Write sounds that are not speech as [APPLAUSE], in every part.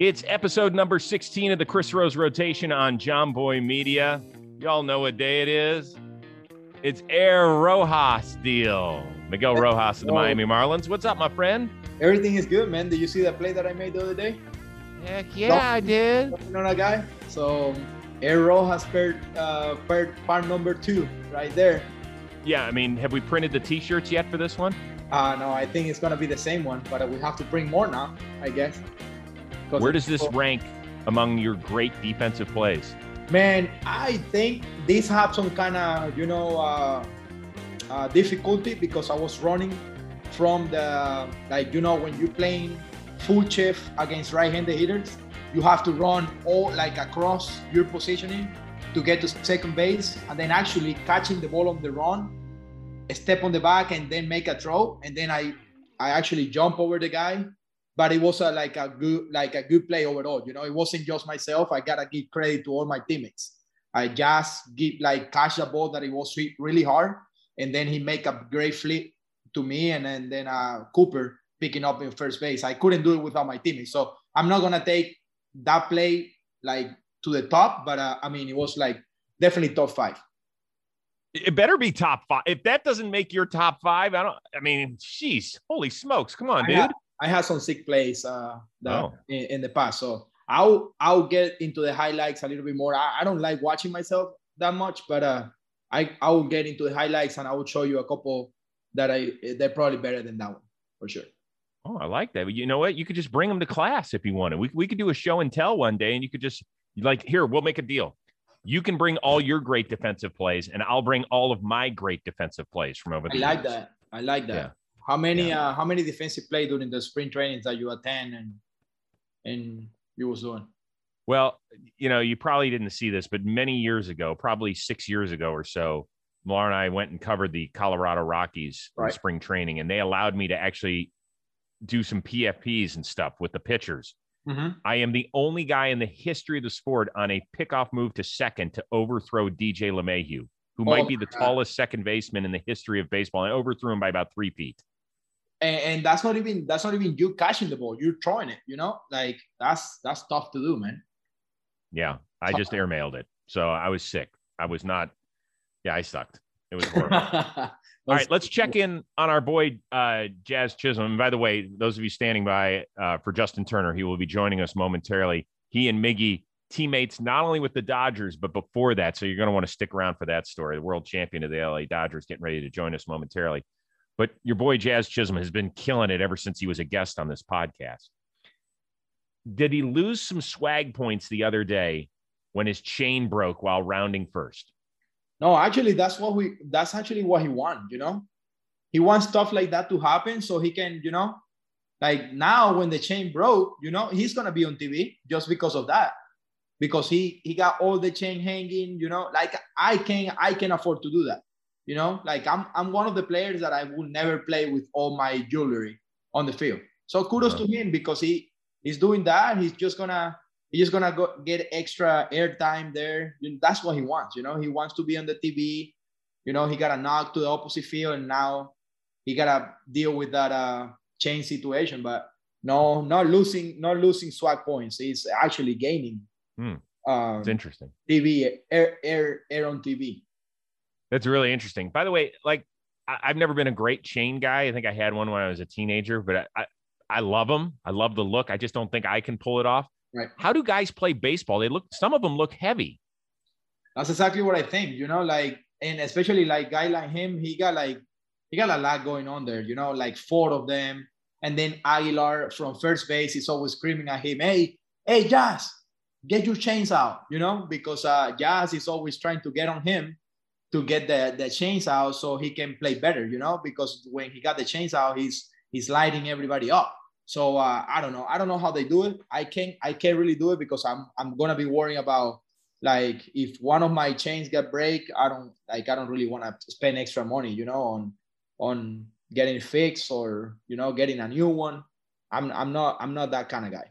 It's episode number 16 of the Chris Rose rotation on Jomboy Media. Y'all know what day it is. It's Air Rojas deal. Miguel Rojas of the Miami Marlins. What's up, my friend? Everything is good, man. Did you see that play that I made the other day? Heck yeah, I did. You know that guy? So Air Rojas part, uh, part, part number two right there. Yeah, I mean, have we printed the t-shirts yet for this one? Uh, no, I think it's gonna be the same one, but we have to bring more now, I guess. Where does this rank among your great defensive plays? Man, I think this had some kind of you know uh, uh, difficulty because I was running from the like you know when you're playing full shift against right-handed hitters, you have to run all like across your positioning to get to second base, and then actually catching the ball on the run, step on the back, and then make a throw, and then I I actually jump over the guy but it was a, like a good like a good play overall. You know, it wasn't just myself. I gotta give credit to all my teammates. I just give like catch the ball that it was really hard, and then he make a great flip to me, and then then uh, Cooper picking up in first base. I couldn't do it without my teammates, so I'm not gonna take that play like to the top, but uh, I mean it was like definitely top five. It better be top five. If that doesn't make your top five, I don't. I mean, jeez, holy smokes! Come on, dude. I had some sick plays uh, oh. in, in, the past. So I'll I'll get into the highlights a little bit more. I, I don't like watching myself that much, but uh, I I will get into the highlights and I will show you a couple that I they're probably better than that one for sure. Oh, I like that. But You know what? You could just bring them to class if you wanted. We we could do a show and tell one day, and you could just like here we'll make a deal. You can bring all your great defensive plays, and I'll bring all of my great defensive plays from over the. I like years. that. I like that. Yeah. How many yeah. uh, how many defensive play during the spring trainings that you attend and and you was doing? Well, you know, you probably didn't see this, but many years ago, probably six years ago or so, Laura and I went and covered the Colorado Rockies right. spring training, and they allowed me to actually do some PFPs and stuff with the pitchers. Mm-hmm. I am the only guy in the history of the sport on a pickoff move to second to overthrow DJ LeMahieu, who oh, might be the God. tallest second baseman in the history of baseball. I overthrew him by about three feet and, and, that's not even that's not even you catching the ball. You're throwing it you know? Like that's that's tough to do man. Yeah i just airmailed it. So i was sick. I was not yeah i sucked. It was horrible. [LAUGHS] All right let's check in on our boy uh, jazz chisholm. And by the way those of you standing by uh, for justin turner he will be joining us momentarily. He and miggy teammates not only with the dodgers but before that. So you're going to want to stick around for that story. The world champion of the la dodgers getting ready to join us momentarily but your boy Jazz Chisholm has been killing it ever since he was a guest on this podcast. Did he lose some swag points the other day when his chain broke while rounding first? No, actually, that's what we that's actually what he wants, you know. He wants stuff like that to happen so he can, you know, like now when the chain broke, you know, he's gonna be on TV just because of that. Because he he got all the chain hanging, you know, like I can I can afford to do that. You know, like I'm I'm one of the players that I will never play with all my jewelry on the field. So kudos to him because he he's doing that. He's just gonna he's just gonna go get extra airtime there. That's what he wants. You know, he wants to be on the TV. You know, he got a knock to the opposite field, and now he gotta deal with that uh, chain situation. But no, not losing, not losing swag points. He's actually gaining. Hmm. Um, it's interesting. TV air air air on TV. That's really interesting. By the way, like I, have never been a great chain guy. I think I had one when I was a teenager, but I, I, I love them. I love the look. I just don't think I can pull it off. Right. How do guys play baseball? They look. Some of them look heavy. That's exactly what I think. You know, like and especially like guy like him, he got like he got a lot going on there. You know, like four of them, and then Aguilar from first base is always screaming at him, "Hey, hey, Jazz, get your chains out!" You know, because uh, Jazz is always trying to get on him to get the, the chains out so he can play better, you know, because when he got the chains out, he's he's lighting everybody up. So uh, I don't know. I don't know how they do it. I can't I can't really do it because I'm I'm gonna be worrying about like if one of my chains get break, I don't like I don't really want to spend extra money, you know, on on getting fixed or you know getting a new one. I'm I'm not I'm not that kind of guy.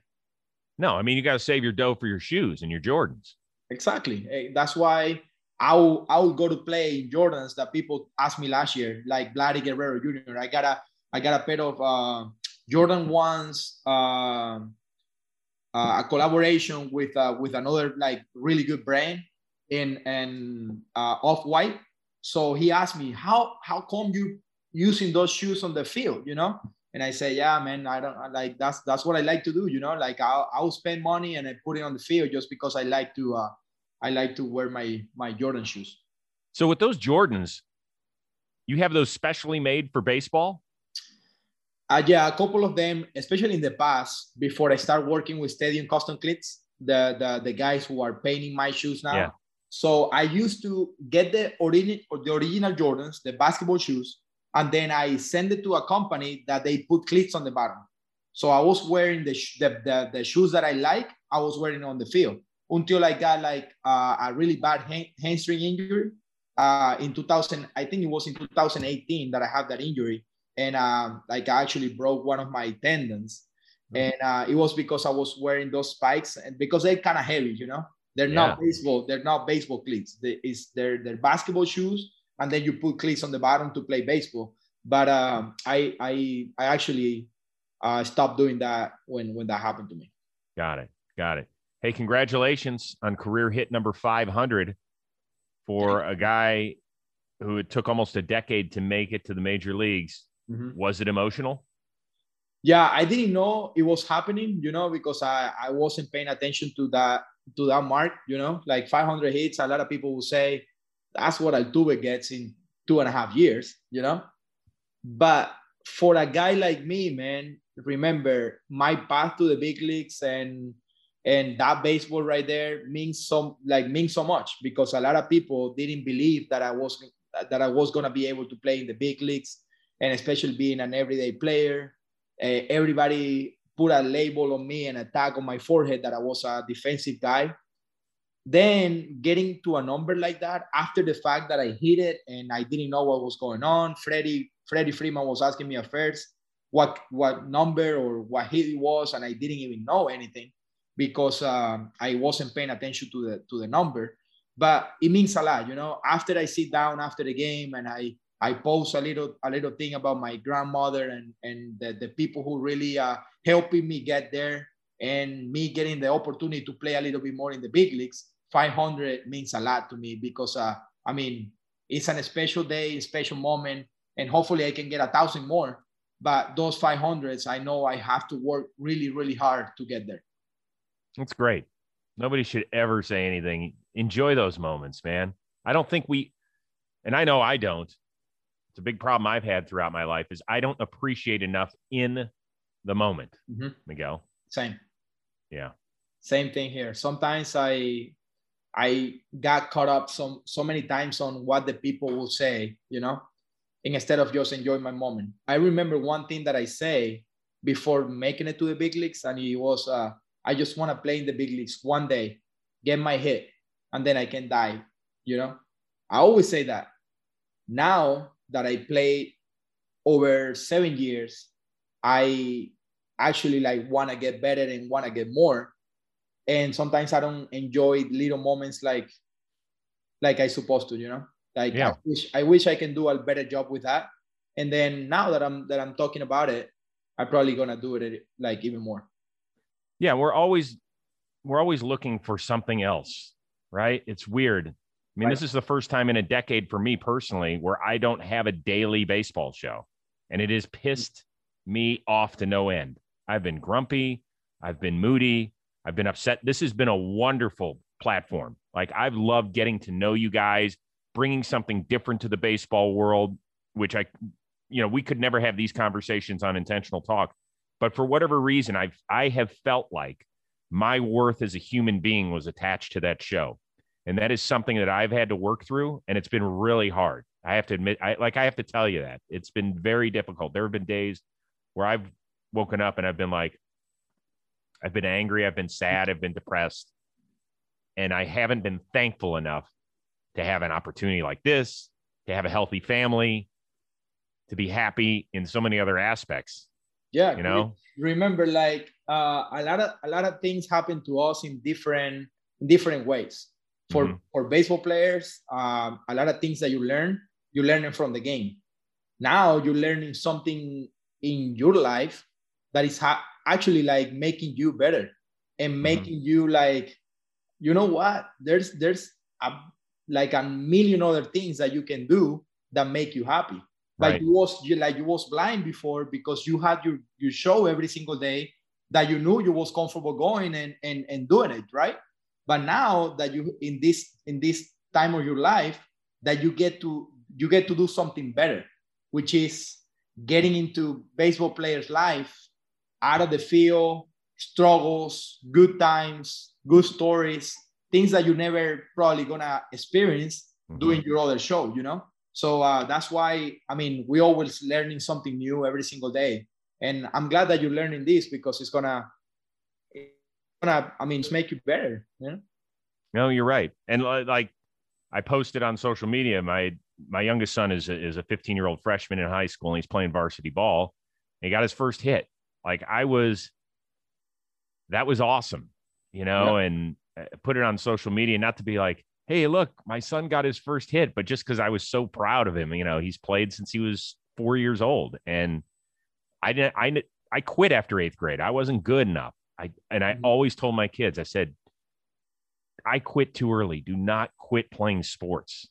No, I mean you got to save your dough for your shoes and your Jordans. Exactly. That's why I will I will go to play in Jordans that people asked me last year, like Vladdy Guerrero Jr. I got a I got a pair of uh, Jordan ones, uh, uh, a collaboration with uh, with another like really good brand in and uh, off white. So he asked me how how come you using those shoes on the field, you know? And I say, yeah, man, I don't like that's that's what I like to do, you know. Like I'll, I'll spend money and I put it on the field just because I like to uh, I like to wear my my Jordan shoes. So with those Jordans, you have those specially made for baseball? Uh, yeah, a couple of them, especially in the past, before I start working with Stadium Custom Cleats, the, the, the guys who are painting my shoes now. Yeah. So I used to get the, origin, or the original Jordans, the basketball shoes, and then I send it to a company that they put cleats on the bottom. So I was wearing the, the, the, the shoes that I like, I was wearing on the field until I got like uh, a really bad hamstring injury uh, in 2000. I think it was in 2018 that I had that injury and um, like I actually broke one of my tendons, mm-hmm. and uh, it was because I was wearing those spikes and because they're kind of heavy, you know. They're yeah. not baseball. They're not baseball cleats. They, is they're they're basketball shoes, and then you put cleats on the bottom to play baseball. But um, I I I actually uh, stopped doing that when when that happened to me. Got it. Got it. Hey, congratulations on career hit number 500 for a guy who it took almost a decade to make it to the major leagues. Mm-hmm. Was it emotional? Yeah, I didn't know it was happening, you know, because I, I wasn't paying attention to that to that mark, you know, like 500 hits. A lot of people will say that's what Altuve gets in two and a half years, you know. But for a guy like me, man, remember my path to the big leagues and and that baseball right there means so like means so much because a lot of people didn't believe that I was that I was gonna be able to play in the big leagues and especially being an everyday player, uh, everybody put a label on me and a tag on my forehead that I was a defensive guy. Then getting to a number like that after the fact that I hit it and I didn't know what was going on. Freddie Freddie Freeman was asking me at first what what number or what hit it was, and I didn't even know anything because um, I wasn't paying attention to the to the number. But it means a lot, you know. After I sit down after the game and I I post a little a little thing about my grandmother and and the, the people who really uh helping me get there and me getting the opportunity to play a little bit more in the big leagues 500 means a lot to me because uh i mean it's a special day special moment and hopefully i can get a thousand more but those 500s i know i have to work really really hard to get there that's great nobody should ever say anything enjoy those moments man i don't think we and i know i don't it's a big problem I've had throughout my life is I don't appreciate enough in the moment. Mm-hmm. Miguel. Same. Yeah. Same thing here. Sometimes I I got caught up so so many times on what the people will say, you know, instead of just enjoying my moment. I remember one thing that I say before making it to the big leagues, and it was, uh, I just want to play in the big leagues one day, get my hit, and then I can die. You know, I always say that. Now that I play over seven years, I actually like want to get better and want to get more. And sometimes I don't enjoy little moments like like I supposed to, you know. Like yeah. I wish I wish I can do a better job with that. And then now that I'm that I'm talking about it, I'm probably gonna do it like even more. Yeah, we're always we're always looking for something else, right? It's weird. I mean, right. this is the first time in a decade for me personally where I don't have a daily baseball show, and it has pissed me off to no end. I've been grumpy, I've been moody, I've been upset. This has been a wonderful platform. Like, I've loved getting to know you guys, bringing something different to the baseball world, which I, you know, we could never have these conversations on intentional talk. But for whatever reason, I've I have felt like my worth as a human being was attached to that show and that is something that I've had to work through, and it's been really hard. I have to admit, I like I have to tell you that it's been very difficult. There have been days where I've woken up and I've been like, I've been angry, I've been sad, I've been depressed, and I haven't been thankful enough to have an opportunity like this, to have a healthy family, to be happy in so many other aspects. Yeah, you know. Remember, like uh, a lot of a lot of things happen to us in different different ways for mm-hmm. for baseball players um, a lot of things that you learn you learn it from the game now you're learning something in your life that is ha- actually like making you better and mm-hmm. making mm-hmm. you like, you know what? There's there's a, like a million other things that you can do that make you happy. Like right. you was you like you was blind before because you had your your show every single day that you knew you was comfortable going and and and doing it right. But now that you in this in this time of your life that you get to you get to do something better, which is getting into baseball players' life out of the field, struggles, good times, good stories, things that you never probably gonna experience mm-hmm. doing your other show, you know? So uh, that's why, I mean, we always learning something new every single day. And I'm glad that you're learning this because it's gonna, it's gonna, I mean, it's make you better. Yeah. No, you're right. And like I posted on social media, my my youngest son is a, is a 15 year old freshman in high school and he's playing varsity ball. he got his first hit. Like I was, that was awesome, you know, yeah. and uh, put it on social media, not to be like, Hey, look, my son got his first hit, but just cause I was so proud of him, you know, he's played since he was four years old. And I didn't, I, I quit after eighth grade. I wasn't good enough. I, and I mm-hmm. always told my kids, I said, I quit too early. Do not quit playing sports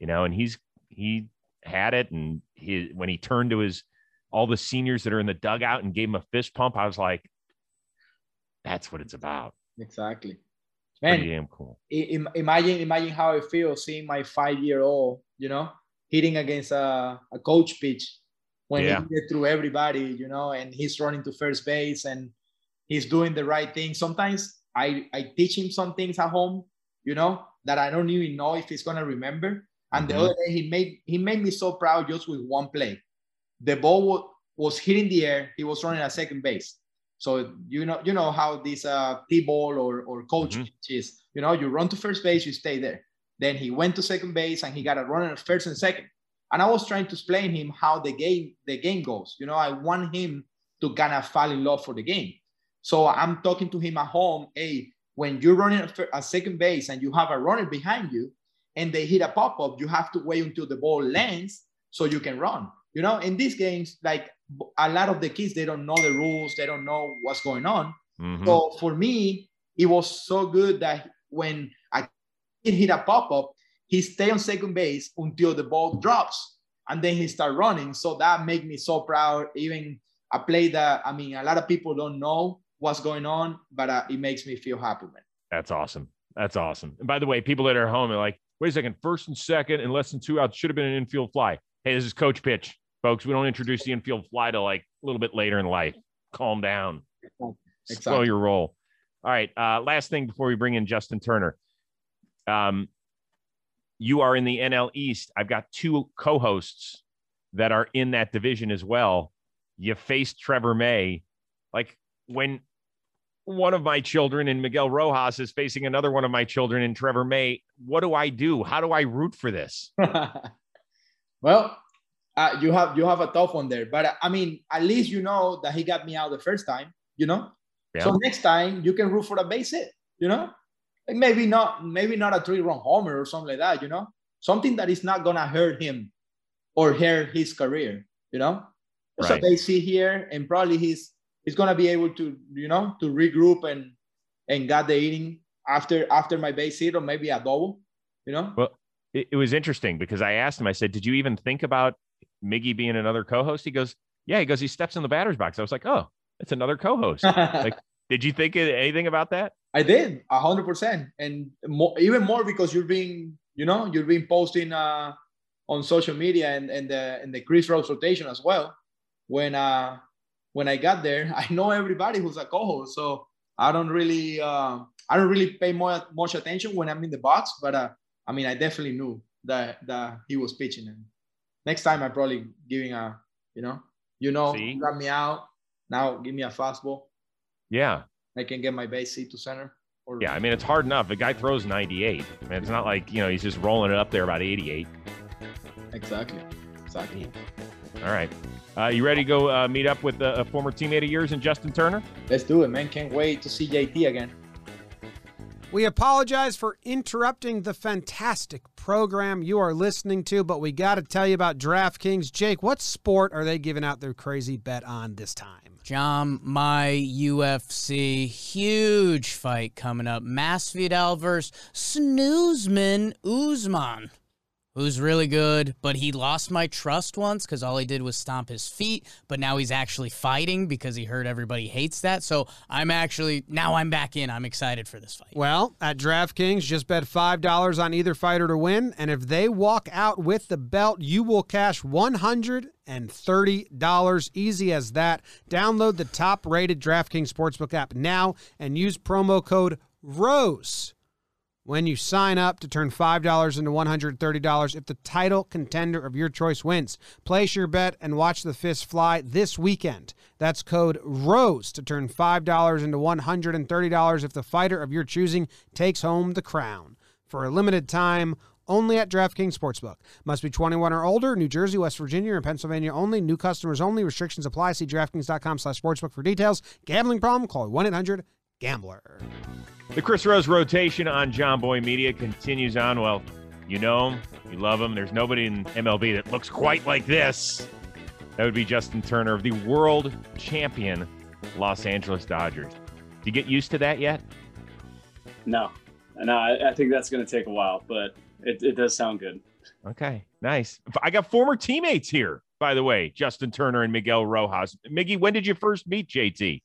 you know, and he's he had it, and he when he turned to his all the seniors that are in the dugout and gave him a fist pump, I was like, that's what it's about. Exactly. Man, damn cool. Imagine, imagine how I feel seeing my five-year-old, you know, hitting against a, a coach pitch when yeah. he get through everybody, you know, and he's running to first base and he's doing the right thing. Sometimes I, I teach him some things at home, you know, that I don't even know if he's gonna remember. And mm-hmm. the other day, he made he made me so proud just with one play. The ball was, was hitting the air. He was running at second base. So you know you know how this uh, T-ball or or coach mm-hmm. is. You know, you run to first base, you stay there. Then he went to second base and he got a runner at first and second. And I was trying to explain him how the game the game goes. You know, I want him to kind of fall in love for the game. So I'm talking to him at home. Hey, when you're running a second base and you have a runner behind you, and they hit a pop up, you have to wait until the ball lands so you can run. You know, in these games, like a lot of the kids, they don't know the rules, they don't know what's going on. Mm-hmm. So for me, it was so good that when I hit a pop up, he stay on second base until the ball drops, and then he start running. So that made me so proud. Even a play that I mean, a lot of people don't know what's going on, but uh, it makes me feel happy, man. That's awesome. That's awesome. And by the way, people that are home are like, wait a second, first and second and less than two outs should have been an infield fly. Hey, this is coach pitch, folks. We don't introduce the infield fly to like a little bit later in life. Calm down. Exactly. Slow your roll. All right. Uh, last thing before we bring in Justin Turner. Um, you are in the NL East. I've got two co-hosts that are in that division as well. You faced Trevor May. Like when one of my children in Miguel Rojas is facing another one of my children in Trevor May. What do I do? How do I root for this? [LAUGHS] well, uh, you have you have a tough one there, but uh, I mean, at least you know that he got me out the first time. You know, yeah. so next time you can root for a base hit. You know, like maybe not maybe not a three run homer or something like that. You know, something that is not gonna hurt him or hurt his career. You know, right. a base hit here, and probably he's he's gonna be able to you know to regroup and and got the eating after after my base hit or maybe a double you know well it, it, was interesting because i asked him i said did you even think about miggy being another co-host he goes yeah he goes he steps in the batter's box. I was like oh it's another co-host. [LAUGHS] Like did you think anything about that? I did a hundred percent. And more, even more because you're being you know you're being posting uh on social media and and the and the chris rose rotation as well. When uh when I got there, [LAUGHS] I know everybody who's a co-host, so I don't really uh, I don't really pay more much attention when I'm in the box. But uh, I mean, I definitely knew that that he was pitching, and next time I probably giving a you know you know See? got me out now give me a fastball. Yeah, I can get my base seat to center. Or... Yeah, I mean it's hard enough. The guy throws 98. I mean, it's not like you know he's just rolling it up there about 88. Exactly. Exactly. All right. Uh, you ready to go uh, meet up with a, a former teammate of yours and Justin Turner? Let's do it, man. Can't wait to see JT again. We apologize for interrupting the fantastic program you are listening to, but we got to tell you about DraftKings. Jake, what sport are they giving out their crazy bet on this time? John, my UFC huge fight coming up. Masvidal versus Snoozman Usman who's really good, but he lost my trust once because all he did was stomp his feet. But now he's actually fighting because he heard everybody hates that. So I'm actually now I'm back in. I'm excited for this fight. Well, at DraftKings, just bet five dollars on either fighter to win, and if they walk out with the belt, you will cash one hundred and thirty dollars. Easy as that. Download the top-rated DraftKings Sportsbook app now and use promo code ROSE when you sign up to turn $5 into $130 if the title contender of your choice wins. Place your bet and watch the fists fly this weekend. That's code ROSE to turn $5 into $130 if the fighter of your choosing takes home the crown. For a limited time, only at DraftKings Sportsbook. Must be 21 or older. New Jersey, West Virginia, and Pennsylvania only. New customers only. Restrictions apply. See DraftKings.com slash sportsbook for details. Gambling problem? Call 1-800-GAMBLER. The Chris Rose rotation on Jomboy Media continues on. Well, you know him, you love him. There's nobody in MLB that looks quite like this. That would be Justin Turner of the world champion Los Angeles Dodgers. Do you get used to that yet? No, no. I, I think that's going to take a while, but it, it does sound good. Okay, nice. I got former teammates here, by the way, Justin Turner and Miguel Rojas. Miggy, when did you first meet JT?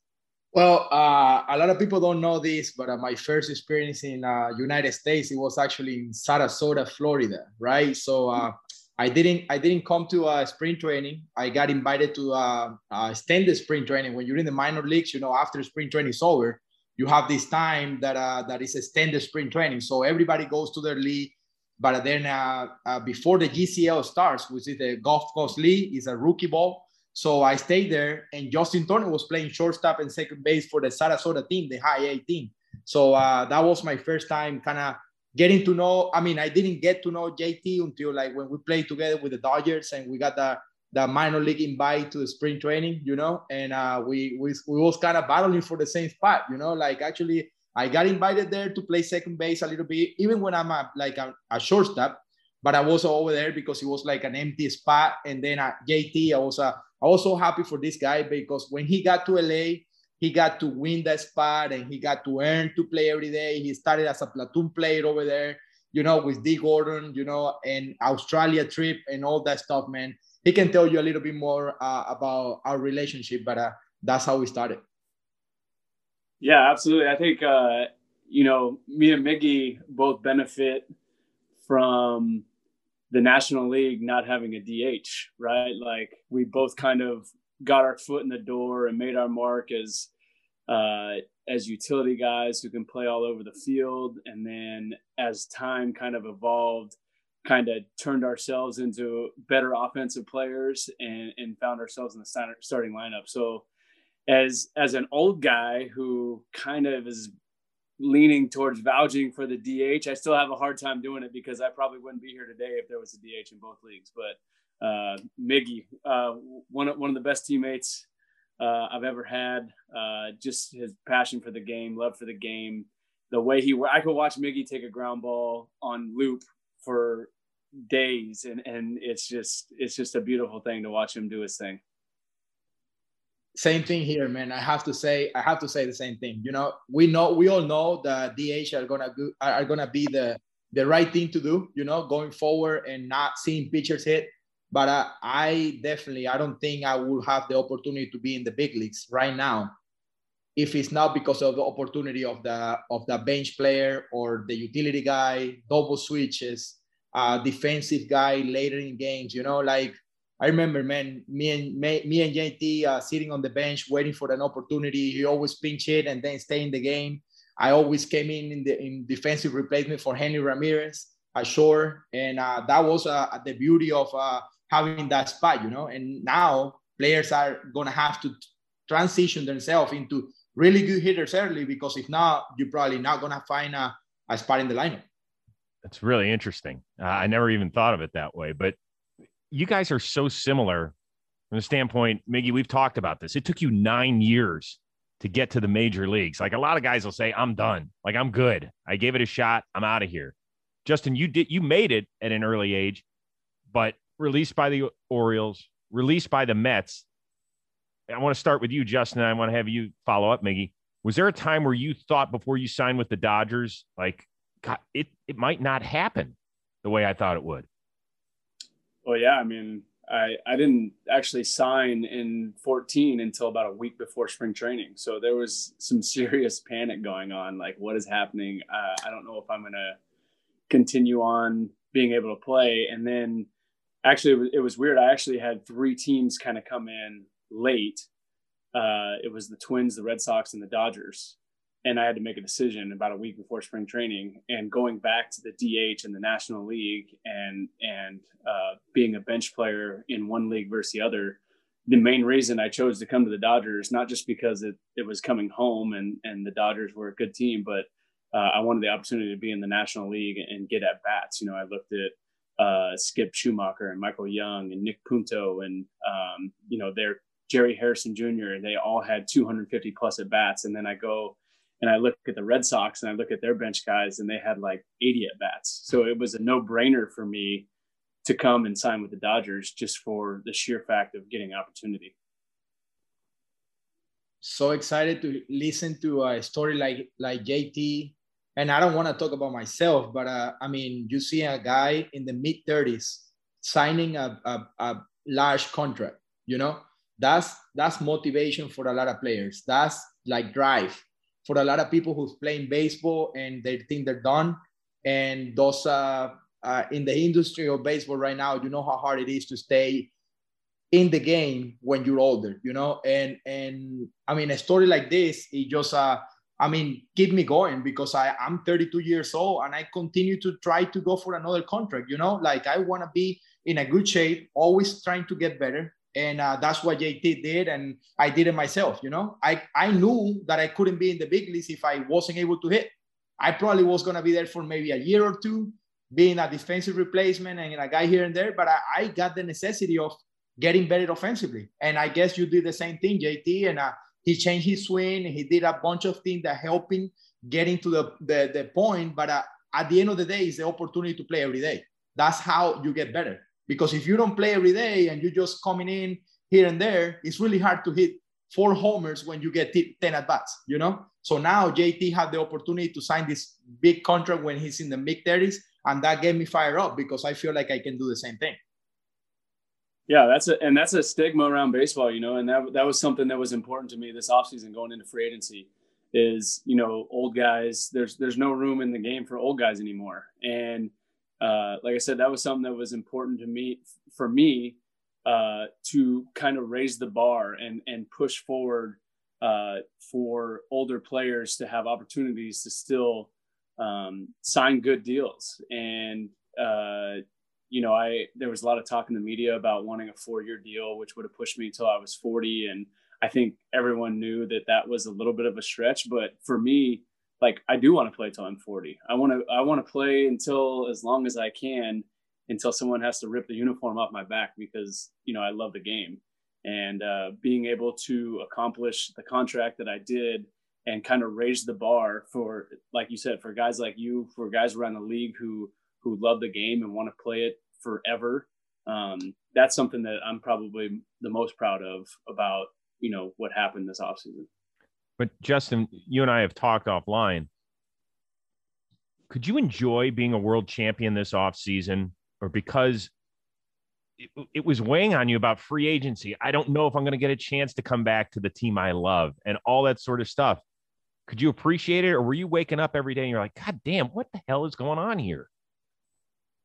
Well, uh, a lot of people don't know this, but uh, my first experience in uh, United States it was actually in Sarasota, Florida, right? So uh, I didn't I didn't come to uh, spring training. I got invited to uh, uh, extended spring training. When you're in the minor leagues, you know, after spring training is over, you have this time that uh, that is extended spring training. So everybody goes to their league, but then uh, uh, before the GCL starts, which is the Gulf Coast League, is a rookie ball so I stayed there, and Justin Turner was playing shortstop and second base for the Sarasota team, the high A team. So uh, that was my first time kind of getting to know. I mean, I didn't get to know JT until like when we played together with the Dodgers and we got the the minor league invite to the spring training, you know, and uh, we, we we was kind of battling for the same spot, you know, like actually I got invited there to play second base a little bit, even when I'm a, like a, a shortstop, but I was over there because it was like an empty spot. And then at JT, I was a I was so happy for this guy because when he got to LA, he got to win that spot and he got to earn to play every day. He started as a platoon player over there, you know, with Dee Gordon, you know, and Australia trip and all that stuff, man. He can tell you a little bit more uh, about our relationship, but uh, that's how we started. Yeah, absolutely. I think, uh, you know, me and Miggy both benefit from the National League not having a DH, right? Like we both kind of got our foot in the door and made our mark as uh, as utility guys who can play all over the field, and then as time kind of evolved, kind of turned ourselves into better offensive players and, and found ourselves in the starting lineup. So as as an old guy who kind of is leaning towards vouching for the DH. I still have a hard time doing it because I probably wouldn't be here today if there was a DH in both leagues. But uh, Miggy, uh, one of, one of the best teammates uh, I've ever had. Uh, just his passion for the game, love for the game, the way he I could watch Miggy take a ground ball on loop for days, and and it's just it's just a beautiful thing to watch him do his thing same thing here, man. I have to say, I have to say the same thing. You know, we know, we all know that DH are gonna go, are gonna be the the right thing to do. You know, going forward and not seeing pitchers hit. But uh, I definitely, I don't think I will have the opportunity to be in the big leagues right now, if it's not because of the opportunity of the of the bench player or the utility guy, double switches, uh, defensive guy later in games. You know, like I remember, man, me and me, me and JT uh, sitting on the bench waiting for an opportunity. He always pinch it and then stay in the game. I always came in in the in defensive replacement for Hanley Ramirez ashore, and uh, that was uh, the beauty of uh, having that spot, you know. And now players are gonna have to transition themselves into really good hitters early because if not, you're probably not gonna find a, a spot in the lineup. That's really interesting. Uh, I never even thought of it that way, but you guys are so similar from the standpoint, Miggy, we've talked about this. It took you nine years to get to the major leagues. Like a lot of guys will say, I'm done. Like I'm good. I gave it a shot. I'm out of here. Justin, you did you made it at an early age, but released by the Orioles, released by the Mets. I want to start with you, Justin. I want to have you follow up, Miggy. Was there a time where you thought before you signed with the Dodgers, like, God, it it might not happen the way I thought it would? Well, yeah. I mean, I I didn't actually sign in 14 until about a week before spring training, so there was some serious panic going on. Like, what is happening? Uh, I don't know if I'm gonna continue on being able to play. And then actually, it was, it was weird. I actually had three teams kind of come in late. Uh, it was the Twins, the Red Sox, and the Dodgers. And I had to make a decision about a week before spring training. And going back to the DH in the National League and and uh, being a bench player in one league versus the other, the main reason I chose to come to the Dodgers, not just because it, it was coming home and, and the Dodgers were a good team, but uh, I wanted the opportunity to be in the National League and get at bats. You know, I looked at uh, Skip Schumaker and Michael Young and Nick Punto and um, you know they're Jerry Hairston Jr. they all had 250 plus at bats. And then I go and I look at the Red Sox and I look at their bench guys and they had like 80 at bats. So it was a no brainer for me to come and sign with the Dodgers just for the sheer fact of getting opportunity. So excited to listen to a story like like JT and I don't want to talk about myself, but uh, I mean, you see a guy in the mid 30s signing a, a, a, large contract, you know, that's that's motivation for a lot of players. That's like drive for a lot of people who's playing baseball and they think they're done. And those uh, uh, in the industry of baseball right now, you know how hard it is to stay in the game when you're older, you know. And and I mean, a story like this, it just uh, I mean, keep me going because I, I'm 32 years old and I continue to try to go for another contract. You know, like I want to be in a good shape, always trying to get better. And uh, that's what JT did. And I did it myself. You know, I, I knew that I couldn't be in the big leagues if I wasn't able to hit. I probably was to be there for maybe a year or two, being a defensive replacement and a guy here and there. But I, I got the necessity of getting better offensively. And I guess you did the same thing, JT. And uh, he changed his swing. He did a bunch of things that helped him getting to the, the, the point. But uh, at the end of the day, it's the opportunity to play every day. That's how you get better. Because if you don't play every day and you're just coming in here and there, it's really hard to hit four homers when you get 10 at bats, you know? So now JT had the opportunity to sign this big contract when he's in the mid 30s. And that gave me fire up because I feel like I can do the same thing. Yeah, that's a and that's a stigma around baseball, you know, and that that was something that was important to me this offseason going into free agency is, you know, old guys, there's there's no room in the game for old guys anymore. And uh, like I said, that was something that was important to me for me uh, to kind of raise the bar and and push forward uh, for older players to have opportunities to still um, sign good deals. And uh, you know, I there was a lot of talk in the media about wanting a four-year deal, which would have pushed me until I was 40, and I think everyone knew that that was a little bit of a stretch. But for me, like I do want to play till I'm 40. I want to I want to play until as long as I can until someone has to rip the uniform off my back because you know I love the game and uh, being able to accomplish the contract that I did and kind of raise the bar for like you said for guys like you for guys around the league who who love the game and want to play it forever. Um, that's something that I'm probably the most proud of about you know what happened this offseason. But Justin, you and I have talked offline. Could you enjoy being a world champion this offseason, or because it, it was weighing on you about free agency? I don't know if I'm going to get a chance to come back to the team I love and all that sort of stuff. Could you appreciate it, or were you waking up every day and you're like, God damn, what the hell is going on here?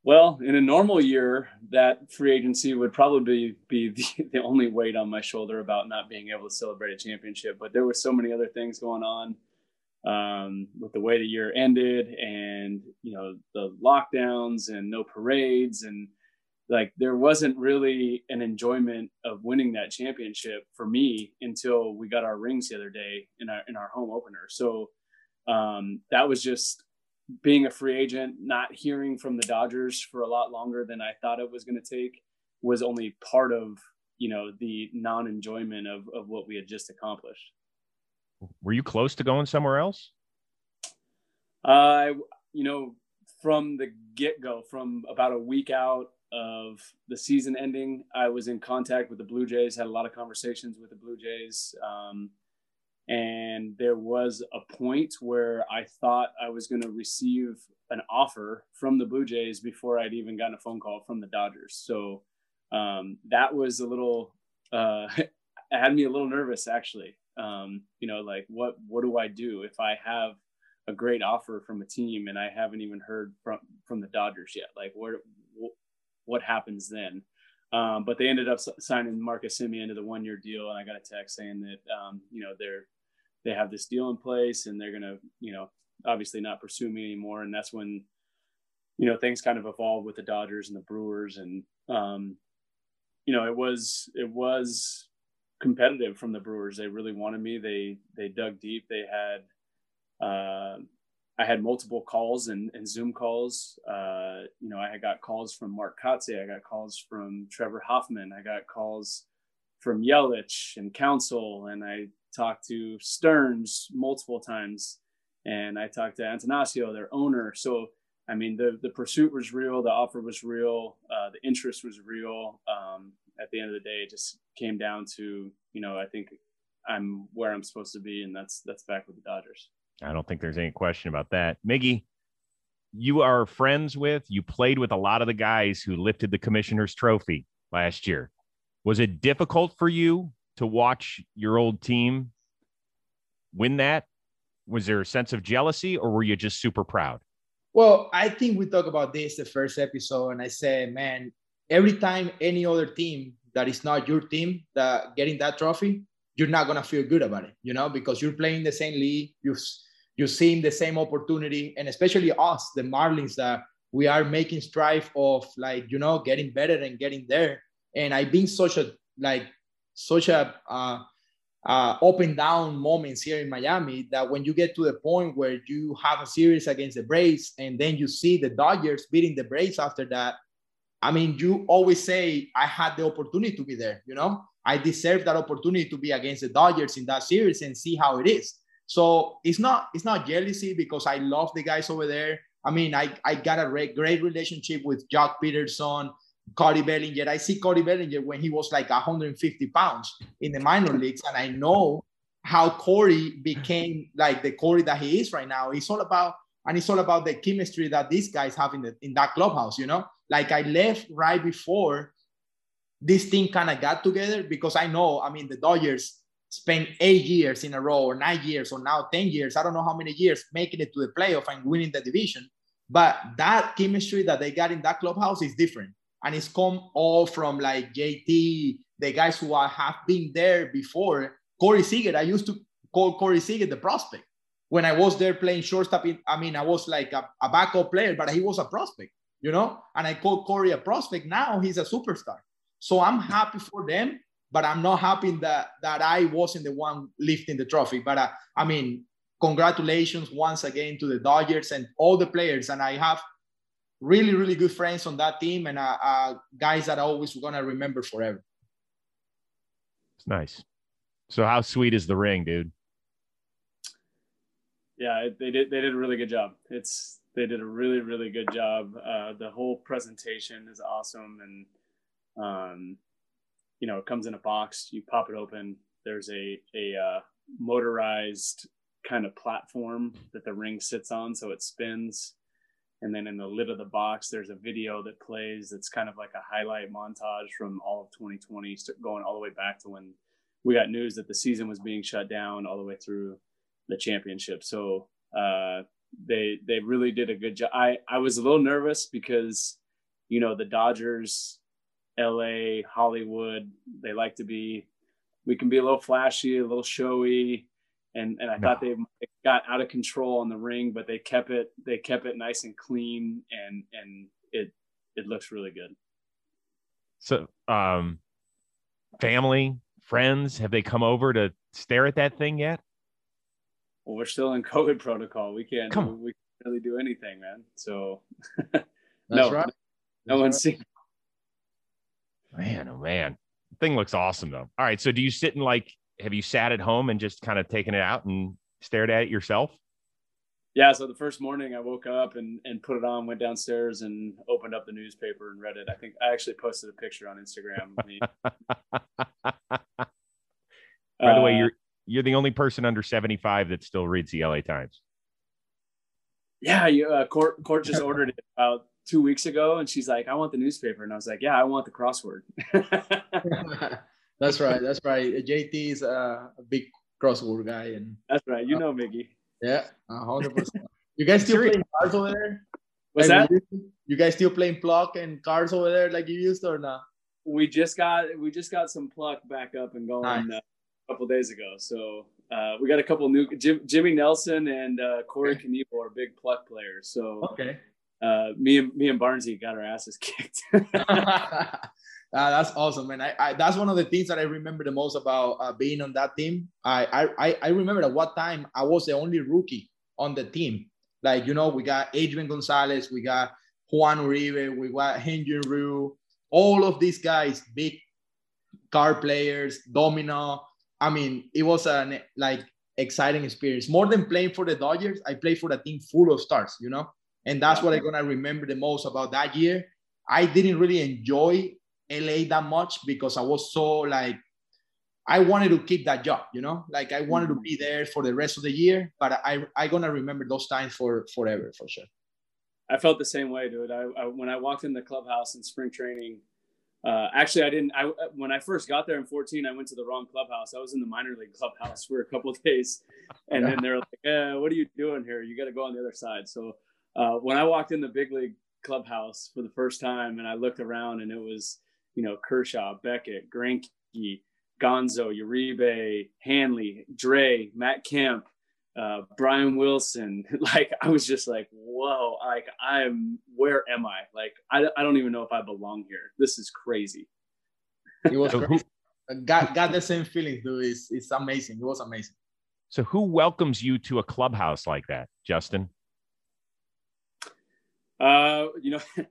Well, in a normal year, that free agency would probably be [LAUGHS] the, the, only weight on my shoulder about not being able to celebrate a championship. But there were so many other things going on um, with the way the year ended, and you know the lockdowns and no parades, and like there wasn't really an enjoyment of winning that championship for me until we got our rings the other day in our in our home opener. So um, that was just being a free agent, not hearing from the Dodgers for a lot longer than I thought it was going to take was only part of, you know, the non enjoyment of, of what we had just accomplished. Were you close to going somewhere else? Uh, you know, from the get go, from about a week out of the season ending, I was in contact with the Blue Jays, had a lot of conversations with the Blue Jays. Um, and there was a point where I thought I was going to receive an offer from the Blue Jays before I'd even gotten a phone call from the Dodgers. So um, that was a little, uh, [LAUGHS] had me a little nervous actually. Um, you know, like what what do I do if I have a great offer from a team and I haven't even heard from from the Dodgers yet? Like where what happens then? Um, but they ended up signing Marcus Semien to the one year deal, and I got a text saying that um, you know they're they have this deal in place and they're gonna you know obviously not pursue me anymore, and that's when you know things kind of evolved with the Dodgers and the Brewers, and um, you know it was it was competitive from the Brewers. They really wanted me. They they dug deep. They had uh, I had multiple calls and, and Zoom calls. Uh, you know, I got calls from Mark Kotsay. I got calls from Trevor Hoffman. I got calls from Yelich and Counsell, And I talked to Stearns multiple times. And I talked to Attanasio, their owner. So, I mean, the, the pursuit was real. The offer was real. Uh, the interest was real. Um, at the end of the day, it just came down to, you know, I think I'm where I'm supposed to be. And that's, that's back with the Dodgers. I don't think there's any question about that. Miggy, you are friends with, you played with a lot of the guys who lifted the commissioner's trophy last year. Was it difficult for you to watch your old team win that? Was there a sense of jealousy or were you just super proud? Well, I think we talked about this the first episode, and I said, man, every time any other team that is not your team that getting that trophy, you're not gonna feel good about it, you know, because you're playing the same league, you you're seeing the same opportunity, and especially us, the Marlins, that we are making strive of like you know getting better and getting there. And I've been such a like such a uh, uh, up and down moments here in Miami that when you get to the point where you have a series against the Braves and then you see the Dodgers beating the Braves after that, I mean, you always say, I had the opportunity to be there, you know, I deserve that opportunity to be against the Dodgers in that series and see how it is. So it's not it's not jealousy because I love the guys over there. I mean, I, I got a re- great relationship with Joc Pederson, Cody Bellinger. I see Cody Bellinger when he was like 150 pounds in the minor leagues, and I know how Corey became like the Corey that he is right now. It's all about and it's all about the chemistry that these guys have in the in that clubhouse. You know, like I left right before this thing kind of got together because I know. I mean, the Dodgers spent eight years in a row or nine years or now 10 years, I don't know how many years making it to the playoff and winning the division. But that chemistry that they got in that clubhouse is different. And it's come all from like JT, the guys who have been there before. Corey Seager, I used to call Corey Seager the prospect. When I was there playing shortstop, in, I mean, I was like a, a backup player, but he was a prospect, you know? And I called Corey a prospect. Now he's a superstar. So I'm happy for them but I'm not happy that that I wasn't the one lifting the trophy. But uh, I mean, congratulations once again to the Dodgers and all the players. And I have really, really good friends on that team and uh, uh, guys that I always gonna remember forever. It's nice. So how sweet is the ring, dude? Yeah, they did. They did a really good job. It's they did a really, really good job. Uh, the whole presentation is awesome, and um, you know, it comes in a box. You pop it open. There's a a uh, motorized kind of platform that the ring sits on, so it spins. And then in the lid of the box, there's a video that plays. It's kind of like a highlight montage from all of 2020, going all the way back to when we got news that the season was being shut down, all the way through the championship. So uh, they they really did a good job. I I was a little nervous because you know the Dodgers LA, Hollywood. They like to be, we can be a little flashy, a little showy. And, and I no. thought they got out of control on the ring, but they kept it, they kept it nice and clean and, and it, it looks really good. So, um, family, friends, have they come over to stare at that thing yet? Well, we're still in COVID protocol. We can't, Come we can't really do anything, man. So, [LAUGHS] no, right. no one's right. seen Man, oh man, thing looks awesome though. All right, so do you sit in like? Have you sat at home and just kind of taken it out and stared at it yourself? yeah, so the first morning I woke up and, and put it on, went downstairs and opened up the newspaper and read it. I think I actually posted a picture on Instagram. [LAUGHS] By the way, you're you're the only person under 75 that still reads the LA Times. Yeah, you, uh, court court just [LAUGHS] ordered it about two weeks ago, and she's like, "I want the newspaper," and I was like, "Yeah, I want the crossword." [LAUGHS] that's right. That's right. JT is a big crossword guy, and that's right. You know, Miggy. Yeah, hundred percent. [LAUGHS] You guys still playing cards over there? What's like, that? You guys still playing pluck and cards over there like you used to or not? We just got we just got some pluck back up and going nice. uh, a couple days ago. So uh, we got a couple new Jim, Jimmy Nelson and uh, Corey okay. Knebel are big pluck players. So okay, uh, me and me and Barnesy got our asses kicked. [LAUGHS] [LAUGHS] Uh, that's awesome, man. I, I, that's one of the things that I remember the most about uh, being on that team. I, I I remember at what time I was the only rookie on the team. Like you know, we got Adrian Gonzalez, we got Juan Uribe, we got Hyun-Jin Ryu, all of these guys, big car players, domino. I mean, it was an like exciting experience. More than playing for the Dodgers, I played for a team full of stars, you know, and that's what I'm gonna remember the most about that year. I didn't really enjoy LA that much because I was so like I wanted to keep that job, you know, like I wanted to be there for the rest of the year, but I I gonna remember those times for forever for sure. I felt the same way, dude. I, I when I walked in the clubhouse in spring training, uh, actually I didn't. I when I first got there in 14, I went to the wrong clubhouse. I was in the minor league clubhouse for a couple of days, and yeah. then they're like, eh, "What are you doing here? You got to go on the other side." So uh, when I walked in the big league clubhouse for the first time, and I looked around, and it was you know, Kershaw, Beckett, Greinke, Gonzo, Uribe, Hanley, Dre, Matt Kemp, uh, Brian Wilson. [LAUGHS] Like I was just like, whoa, like I'm, where am I? Like I, I don't even know if I belong here. This is crazy. It was crazy. got got the same feeling, dude. It's it's amazing. It was amazing. So who welcomes you to a clubhouse like that, Justin? Uh, you know, [LAUGHS]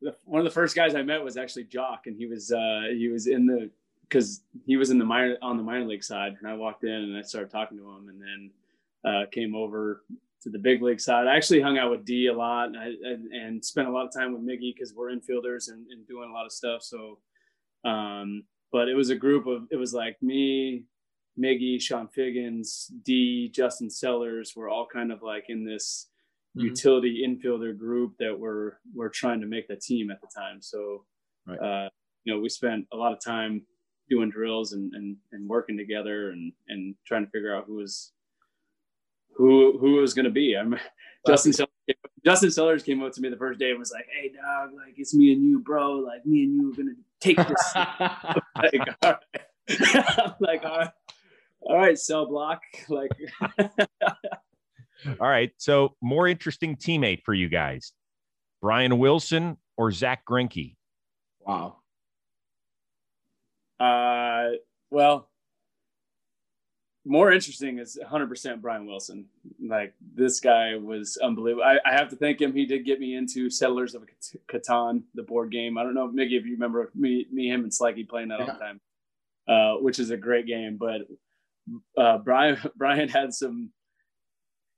the, one of the first guys I met was actually Joc, and he was uh, he was in the because he was in the minor on the minor league side, and I walked in and I started talking to him, and then uh, came over to the big league side. I actually hung out with Dee a lot, and, I, and, and spent a lot of time with Miggy because we're infielders and, and, doing a lot of stuff. So, um, but it was a group of it was like me, Miggy, Chone Figgins, Dee, Justin Sellers. We're all kind of like in this mm-hmm. utility infielder group that were were trying to make the team at the time. So, right. uh, you know, we spent a lot of time doing drills and, and, and working together and, and trying to figure out who was who who was going to be. I'm Justin Sellers, Justin Sellers came up to me the first day and was like, "Hey, dog, like it's me and you, bro. Like me and you are gonna take this." [LAUGHS] [LAUGHS] like, all right. [LAUGHS] like, all right, all right, cell block. Like, all right. So, more interesting teammate for you guys Brian Wilson or Zack Greinke? Wow. Uh, well, more interesting is 100% Brian Wilson. Like, this guy was unbelievable. I, I have to thank him. He did get me into Settlers of Catan, the board game. I don't know, Miggy, if you remember me, me him, and Slikey playing that yeah. all the time, uh, which is a great game. But uh, Brian [LAUGHS] Brian had some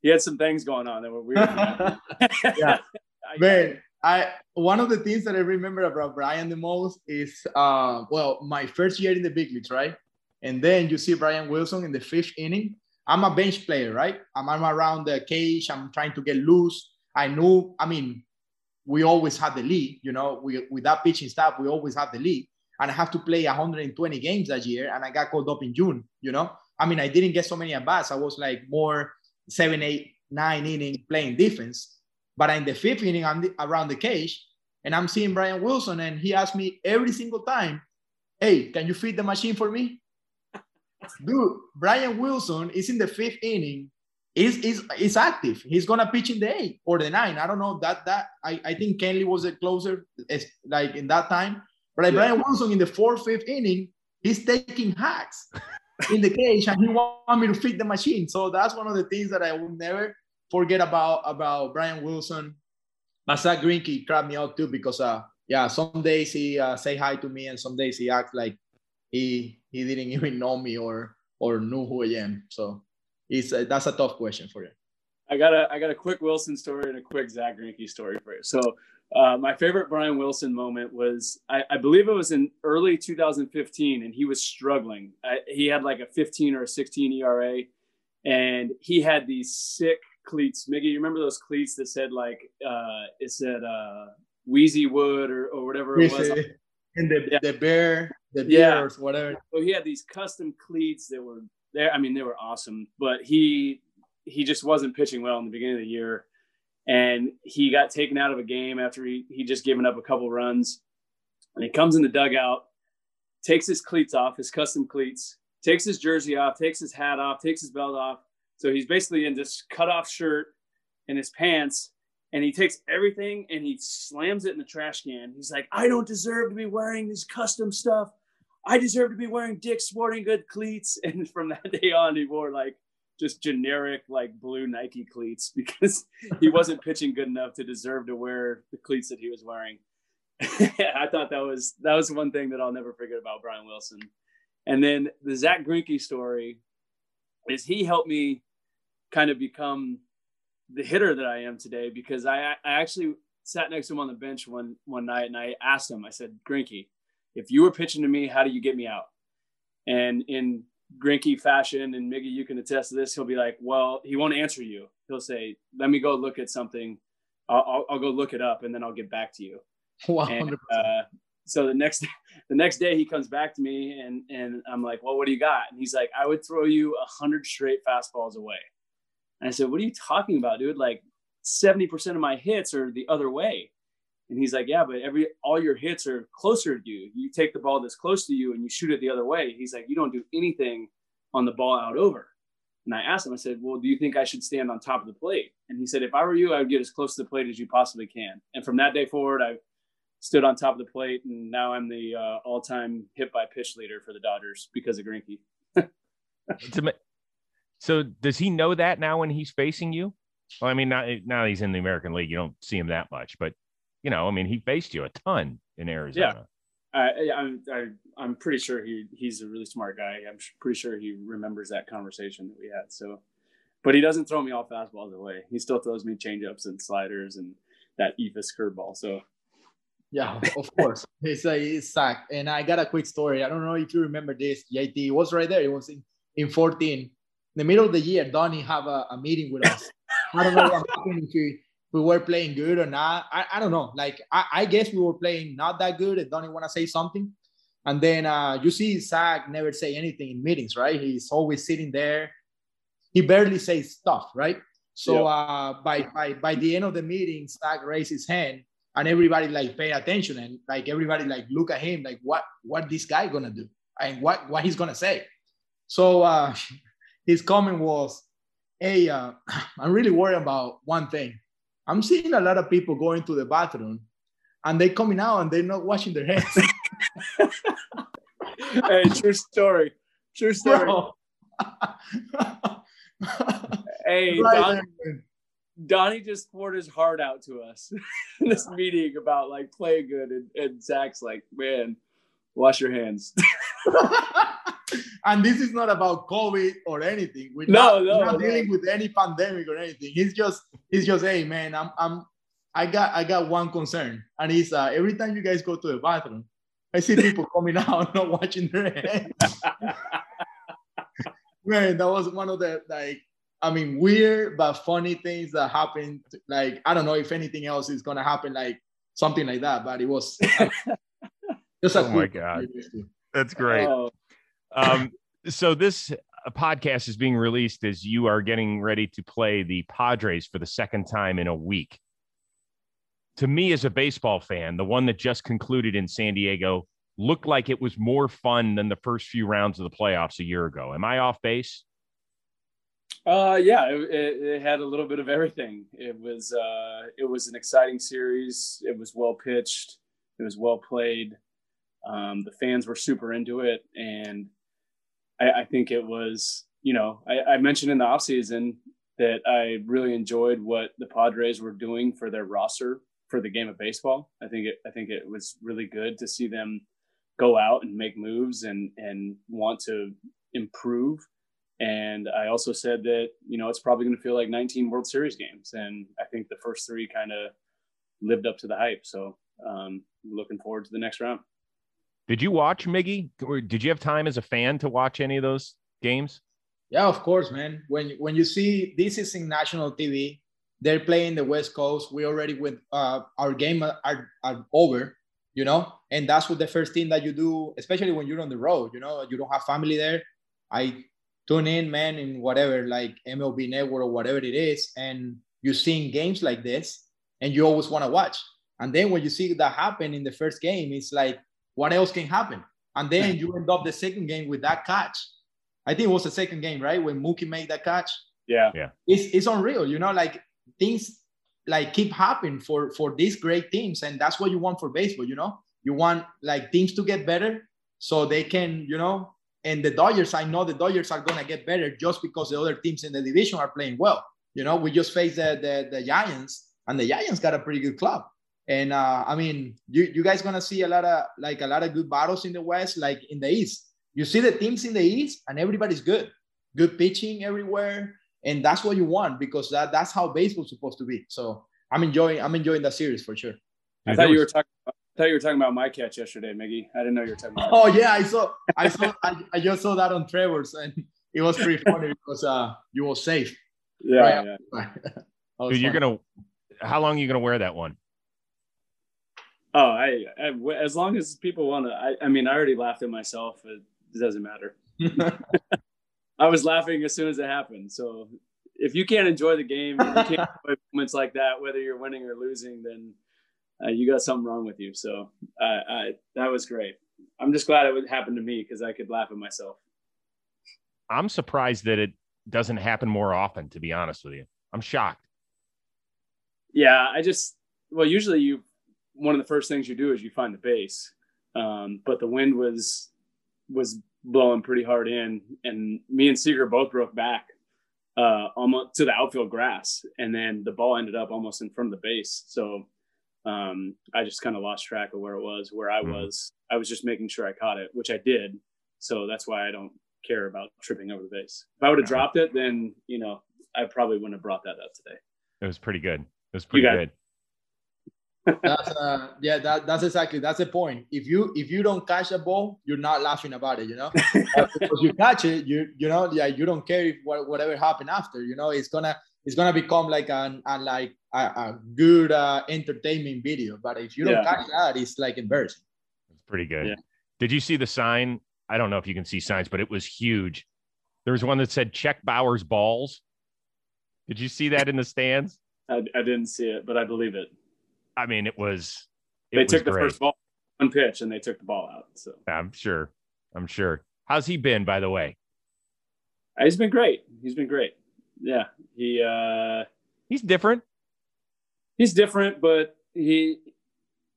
he had some things going on that were weird. [LAUGHS] yeah, [LAUGHS] man. I one of the things that I remember about Brian the most is uh well my first year in the big leagues, right? And then you see Brian Wilson in the fifth inning. I'm a bench player, right? I'm, I'm around the cage. I'm trying to get loose. I knew. I mean, we always had the lead. You know, we with that pitching staff, we always had the lead. And I have to play 120 games that year, and I got called up in June. You know, I mean, I didn't get so many at bats. I was like more seven, eight, nine inning playing defense. But in the fifth inning, I'm the, around the cage and I'm seeing Brian Wilson, and he asked me every single time, Hey, can you feed the machine for me? [LAUGHS] Dude, Brian Wilson is in the fifth inning. Is is is active. He's gonna pitch in the eight or the nine. I don't know that that I, I think Kenley was a closer like in that time. But like yeah. Brian Wilson in the fourth, fifth inning, he's taking hacks in the cage and he want me to feed the machine. So that's one of the things that I will never forget about about Brian Wilson. Zack Greinke cracked me out too because uh yeah some days he uh, say hi to me and some days he acts like he he didn't [LAUGHS] even know me or or knew who I am. So it's uh, that's a tough question for you. I got a I got a quick Wilson story and a quick Zack Greinke story for you. So uh, my favorite Brian Wilson moment was I, I, believe it was in early 2015, and he was struggling. I, he had like a 15 or a 16 ERA, and he had these sick cleats. Miggy, you remember those cleats that said like uh, it said uh, Wheezy Wood or, or whatever it was. And the, yeah. the bear, the bear yeah. or whatever. So he had these custom cleats that were there. I mean, they were awesome, but he he just wasn't pitching well in the beginning of the year. And he got taken out of a game after he, he just given up a couple runs. And he comes in the dugout, takes his cleats off, his custom cleats, takes his jersey off, takes his hat off, takes his belt off. So he's basically in this cut off shirt and his pants and he takes everything and he slams it in the trash can. He's like, I don't deserve to be wearing this custom stuff. I deserve to be wearing Dick's Sporting Good cleats. [LAUGHS] And from that day on, he wore like just generic like blue Nike cleats [LAUGHS] because he wasn't pitching good enough to deserve to wear the cleats that he was wearing. [LAUGHS] I thought that was that was one thing that I'll never forget about Brian Wilson. And then the Zack Greinke story is he helped me kind of become the hitter that I am today because I, I actually sat next to him on the bench one one night and I asked him, I said, Greinke, if you were pitching to me, how do you get me out? And in Greinke fashion, and Miggy, you can attest to this, he'll be like, well, he won't answer you. He'll say, let me go look at something. I'll, I'll, I'll go look it up and then I'll get back to you. [LAUGHS] Wow. And, uh, so the next [LAUGHS] the next day he comes back to me and and I'm like, well, what do you got? And he's like, I would throw you a hundred straight fastballs away. And I said, What are you talking about, dude? Like 70% of my hits are the other way. And he's like, Yeah, but every all your hits are closer to you. You take the ball that's close to you and you shoot it the other way. He's like, You don't do anything on the ball out over. And I asked him, I said, Well, do you think I should stand on top of the plate? And he said, If I were you, I would get as close to the plate as you possibly can. And from that day forward, I stood on top of the plate, and now I'm the uh, all-time hit by pitch leader for the Dodgers because of Greinke. [LAUGHS] So does he know that now when he's facing you? Well, I mean, now, now he's in the American League, you don't see him that much, but you know, I mean, he faced you a ton in Arizona. Yeah, I, I'm I, I'm pretty sure he he's a really smart guy. I'm pretty sure he remembers that conversation that we had. So, but he doesn't throw me all fastballs away. He still throws me changeups and sliders and that Eephus curveball. So, yeah, of course, [LAUGHS] it's a sack. And I got a quick story. I don't know if you remember this. JT it was right there. It was in in 14 in the middle of the year, Donnie have a, a meeting with us. I don't know what happened if we, we were playing good or not. I, I don't know. Like I, I guess we were playing not that good. And Donnie want to say something, and then uh, you see Zack never say anything in meetings, right? He's always sitting there. He barely says stuff, right? So uh, by by by the end of the meeting, Zack raised his hand, and everybody like pay attention, and like everybody like look at him, like what what this guy gonna do, and what what he's gonna say. So uh, [LAUGHS] his comment was, "Hey, uh, [CLEARS THROAT] I'm really worried about one thing. I'm seeing a lot of people going to the bathroom, and they coming out and they're not washing their hands." [LAUGHS] hey, true story. True story. [LAUGHS] hey, [LAUGHS] Donnie, Donnie just poured his heart out to us in this meeting about like playing good, and, and Zack's like, "Man, wash your hands." And this is not about COVID or anything. We're no, not, no, we're not no. dealing with any pandemic or anything. He's just, he's just, hey man, I'm, I'm, I got, I got one concern, and it's uh, every time you guys go to the bathroom, I see people [LAUGHS] coming out not watching their hands. man, that was one of the like, I mean, weird but funny things that happened. Like, I don't know if anything else is gonna happen, like something like that, but it was. [LAUGHS] just oh my god, that's great. Oh. Um, so this uh, podcast is being released as you are getting ready to play the Padres for the second time in a week. To me, as a baseball fan, the one that just concluded in San Diego looked like it was more fun than the first few rounds of the playoffs a year ago. Am I off base? Uh, yeah, it, it, had a little bit of everything. It was uh, it was an exciting series. It was well pitched. It was well played. Um, the fans were super into it, and I, I think it was, you know, I, I mentioned in the offseason that I really enjoyed what the Padres were doing for their roster for the game of baseball. I think it, I think it was really good to see them go out and make moves and and want to improve. And I also said that, you know, it's probably going to feel like 19 World Series games. And I think the first three kind of lived up to the hype. So um, looking forward to the next round. Did you watch Miggy? Or did you have time as a fan to watch any of those games? Yeah, of course, man. When when you see this is in national TV, they're playing the West Coast. We already with uh, our game are, are over, you know, and that's what the first thing that you do, especially when you're on the road. You know, you don't have family there. I tune in, man, in whatever like MLB Network or whatever it is, and you're seeing games like this, and you always want to watch. And then when you see that happen in the first game, it's like, what else can happen? And then you end up the second game with that catch. I think it was the second game, right? When Mookie made that catch. Yeah. Yeah. It's, it's unreal, you know, like things like keep happening for for these great teams. And that's what you want for baseball, you know. You want like teams to get better so they can, you know, and the Dodgers, I know the Dodgers are gonna get better just because the other teams in the division are playing well. You know, we just faced the the, the Giants, and the Giants got a pretty good club. And uh, I mean, you you guys gonna see a lot of like a lot of good battles in the West, like in the East. You see the teams in the East, and everybody's good, good pitching everywhere, and that's what you want because that that's how baseball's supposed to be. So I'm enjoying I'm enjoying the series for sure. I thought you were talking. About, I thought you were talking about my catch yesterday, Miggy. I didn't know you were talking about. [LAUGHS] Oh yeah, I saw I saw I, I just saw that on Trevor's, and it was pretty funny because uh you were safe. Yeah, right? yeah. [LAUGHS] Dude, you're gonna. How long are you gonna wear that one? Oh, I, I as long as people want to. I, I mean, I already laughed at myself. It, it doesn't matter. [LAUGHS] I was laughing as soon as it happened. So if you can't enjoy the game, you can't [LAUGHS] enjoy moments like that, whether you're winning or losing, then uh, you got something wrong with you. So uh, I, that was great. I'm just glad it would happen to me because I could laugh at myself. I'm surprised that it doesn't happen more often. To be honest with you, I'm shocked. Yeah, I just well, usually you one of the first things you do is you find the base, um, but the wind was was blowing pretty hard in, and me and Seager both broke back uh, almost to the outfield grass, and then the ball ended up almost in front of the base. So um, I just kind of lost track of where it was, where I mm-hmm. was. I was just making sure I caught it, which I did. So that's why I don't care about tripping over the base. If I would have dropped it, then you know I probably wouldn't have brought that up today. It was pretty good. It was pretty good that's uh yeah that that's exactly that's the point. If you if you don't catch a ball you're not laughing about it you know? [LAUGHS] Because you catch it you you know yeah you don't care if what, whatever happened after you know? It's gonna it's gonna become like an, a like a, a good uh, entertainment video. But if you don't yeah. catch that it's like embarrassing. It's pretty good. Yeah. did you see the sign? I don't know if you can see signs but it was huge. There was one that said check bauer's balls. Did you see that in the stands? I, I didn't see it but i believe it I mean, it was. It they was took the great. first ball, one pitch, and they took the ball out. So I'm sure. I'm sure. How's he been, by the way? Uh, he's been great. He's been great. Yeah, he. uh He's different. He's different, but he,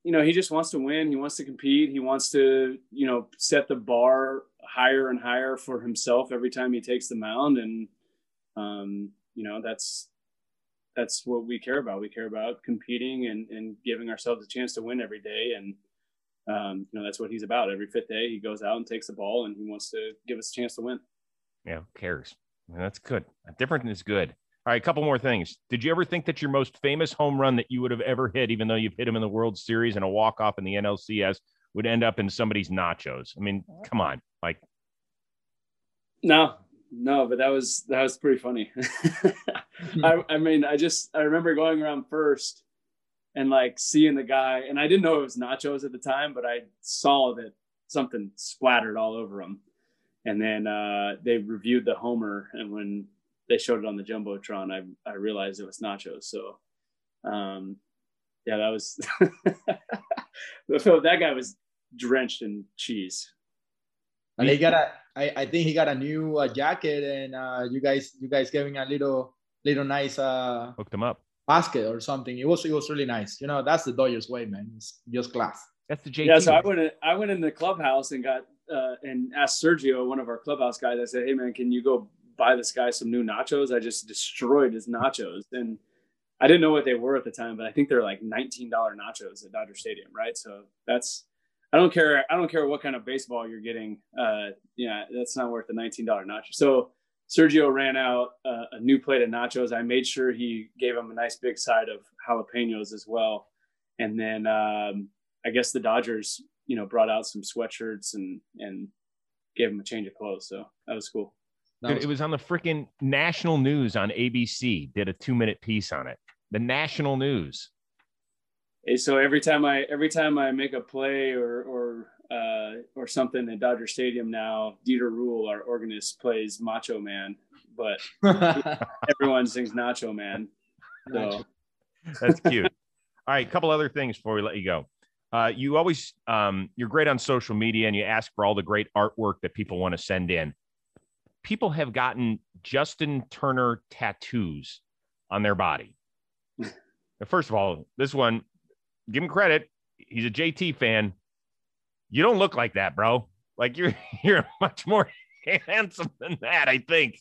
you know, he just wants to win. He wants to compete. He wants to, you know, set the bar higher and higher for himself every time he takes the mound, and um, you know, that's that's what we care about. We care about competing and, and giving ourselves a chance to win every day. And, um, you know, that's what he's about. Every fifth day, he goes out and takes the ball and he wants to give us a chance to win. Yeah, cares. that's good. Different is good. All right, a couple more things. Did you ever think that your most famous home run that you would have ever hit, even though you've hit him in the World Series and a walk off in the NLCS, would end up in somebody's nachos? I mean, come on, like. No, no, but that was that was pretty funny. [LAUGHS] I, I mean, I just I remember going around first and like seeing the guy, and I didn't know it was nachos at the time, but I saw that something splattered all over him. And then uh, they reviewed the Homer, and when they showed it on the jumbotron, I I realized it was nachos. So, um, yeah, that was [LAUGHS] so that guy was drenched in cheese. And he got a, I, I think he got a new uh, jacket, and uh, you guys, you guys giving a little, little nice uh, hooked them up basket or something. It was, it was really nice. You know, that's the Dodgers way, man. It's just class. That's the JT. Yeah, so I went, in, I went in the clubhouse and got uh, and asked Sergio, one of our clubhouse guys. I said, "Hey, man, can you go buy this guy some new nachos?" I just destroyed his nachos, and I didn't know what they were at the time, but I think they're like nineteen dollar nachos at Dodger Stadium, right? So that's I don't care. I don't care what kind of baseball you're getting. Uh, yeah, that's not worth the nineteen dollar nacho. So Sergio ran out uh, a new plate of nachos. I made sure he gave him a nice big side of jalapenos as well. And then um, I guess the Dodgers, you know, brought out some sweatshirts and and gave him a change of clothes. So that was cool. Dude, it was on the freaking national news on ABC. Did a two minute piece on it. The national news. So every time I every time I make a play or or uh, or something at Dodger Stadium now, Dieter Ruehle, our organist, plays Macho Man, but [LAUGHS] everyone sings Nacho Man. So that's cute. All right, a couple other things before we let you go. Uh, you always um, you're great on social media and you ask for all the great artwork that people want to send in people have gotten Justin Turner tattoos on their body. [LAUGHS] First of all, this one, give him credit. He's a JT fan. You don't look like that, bro. Like you're [LAUGHS] you're much more [LAUGHS] handsome than that, I think.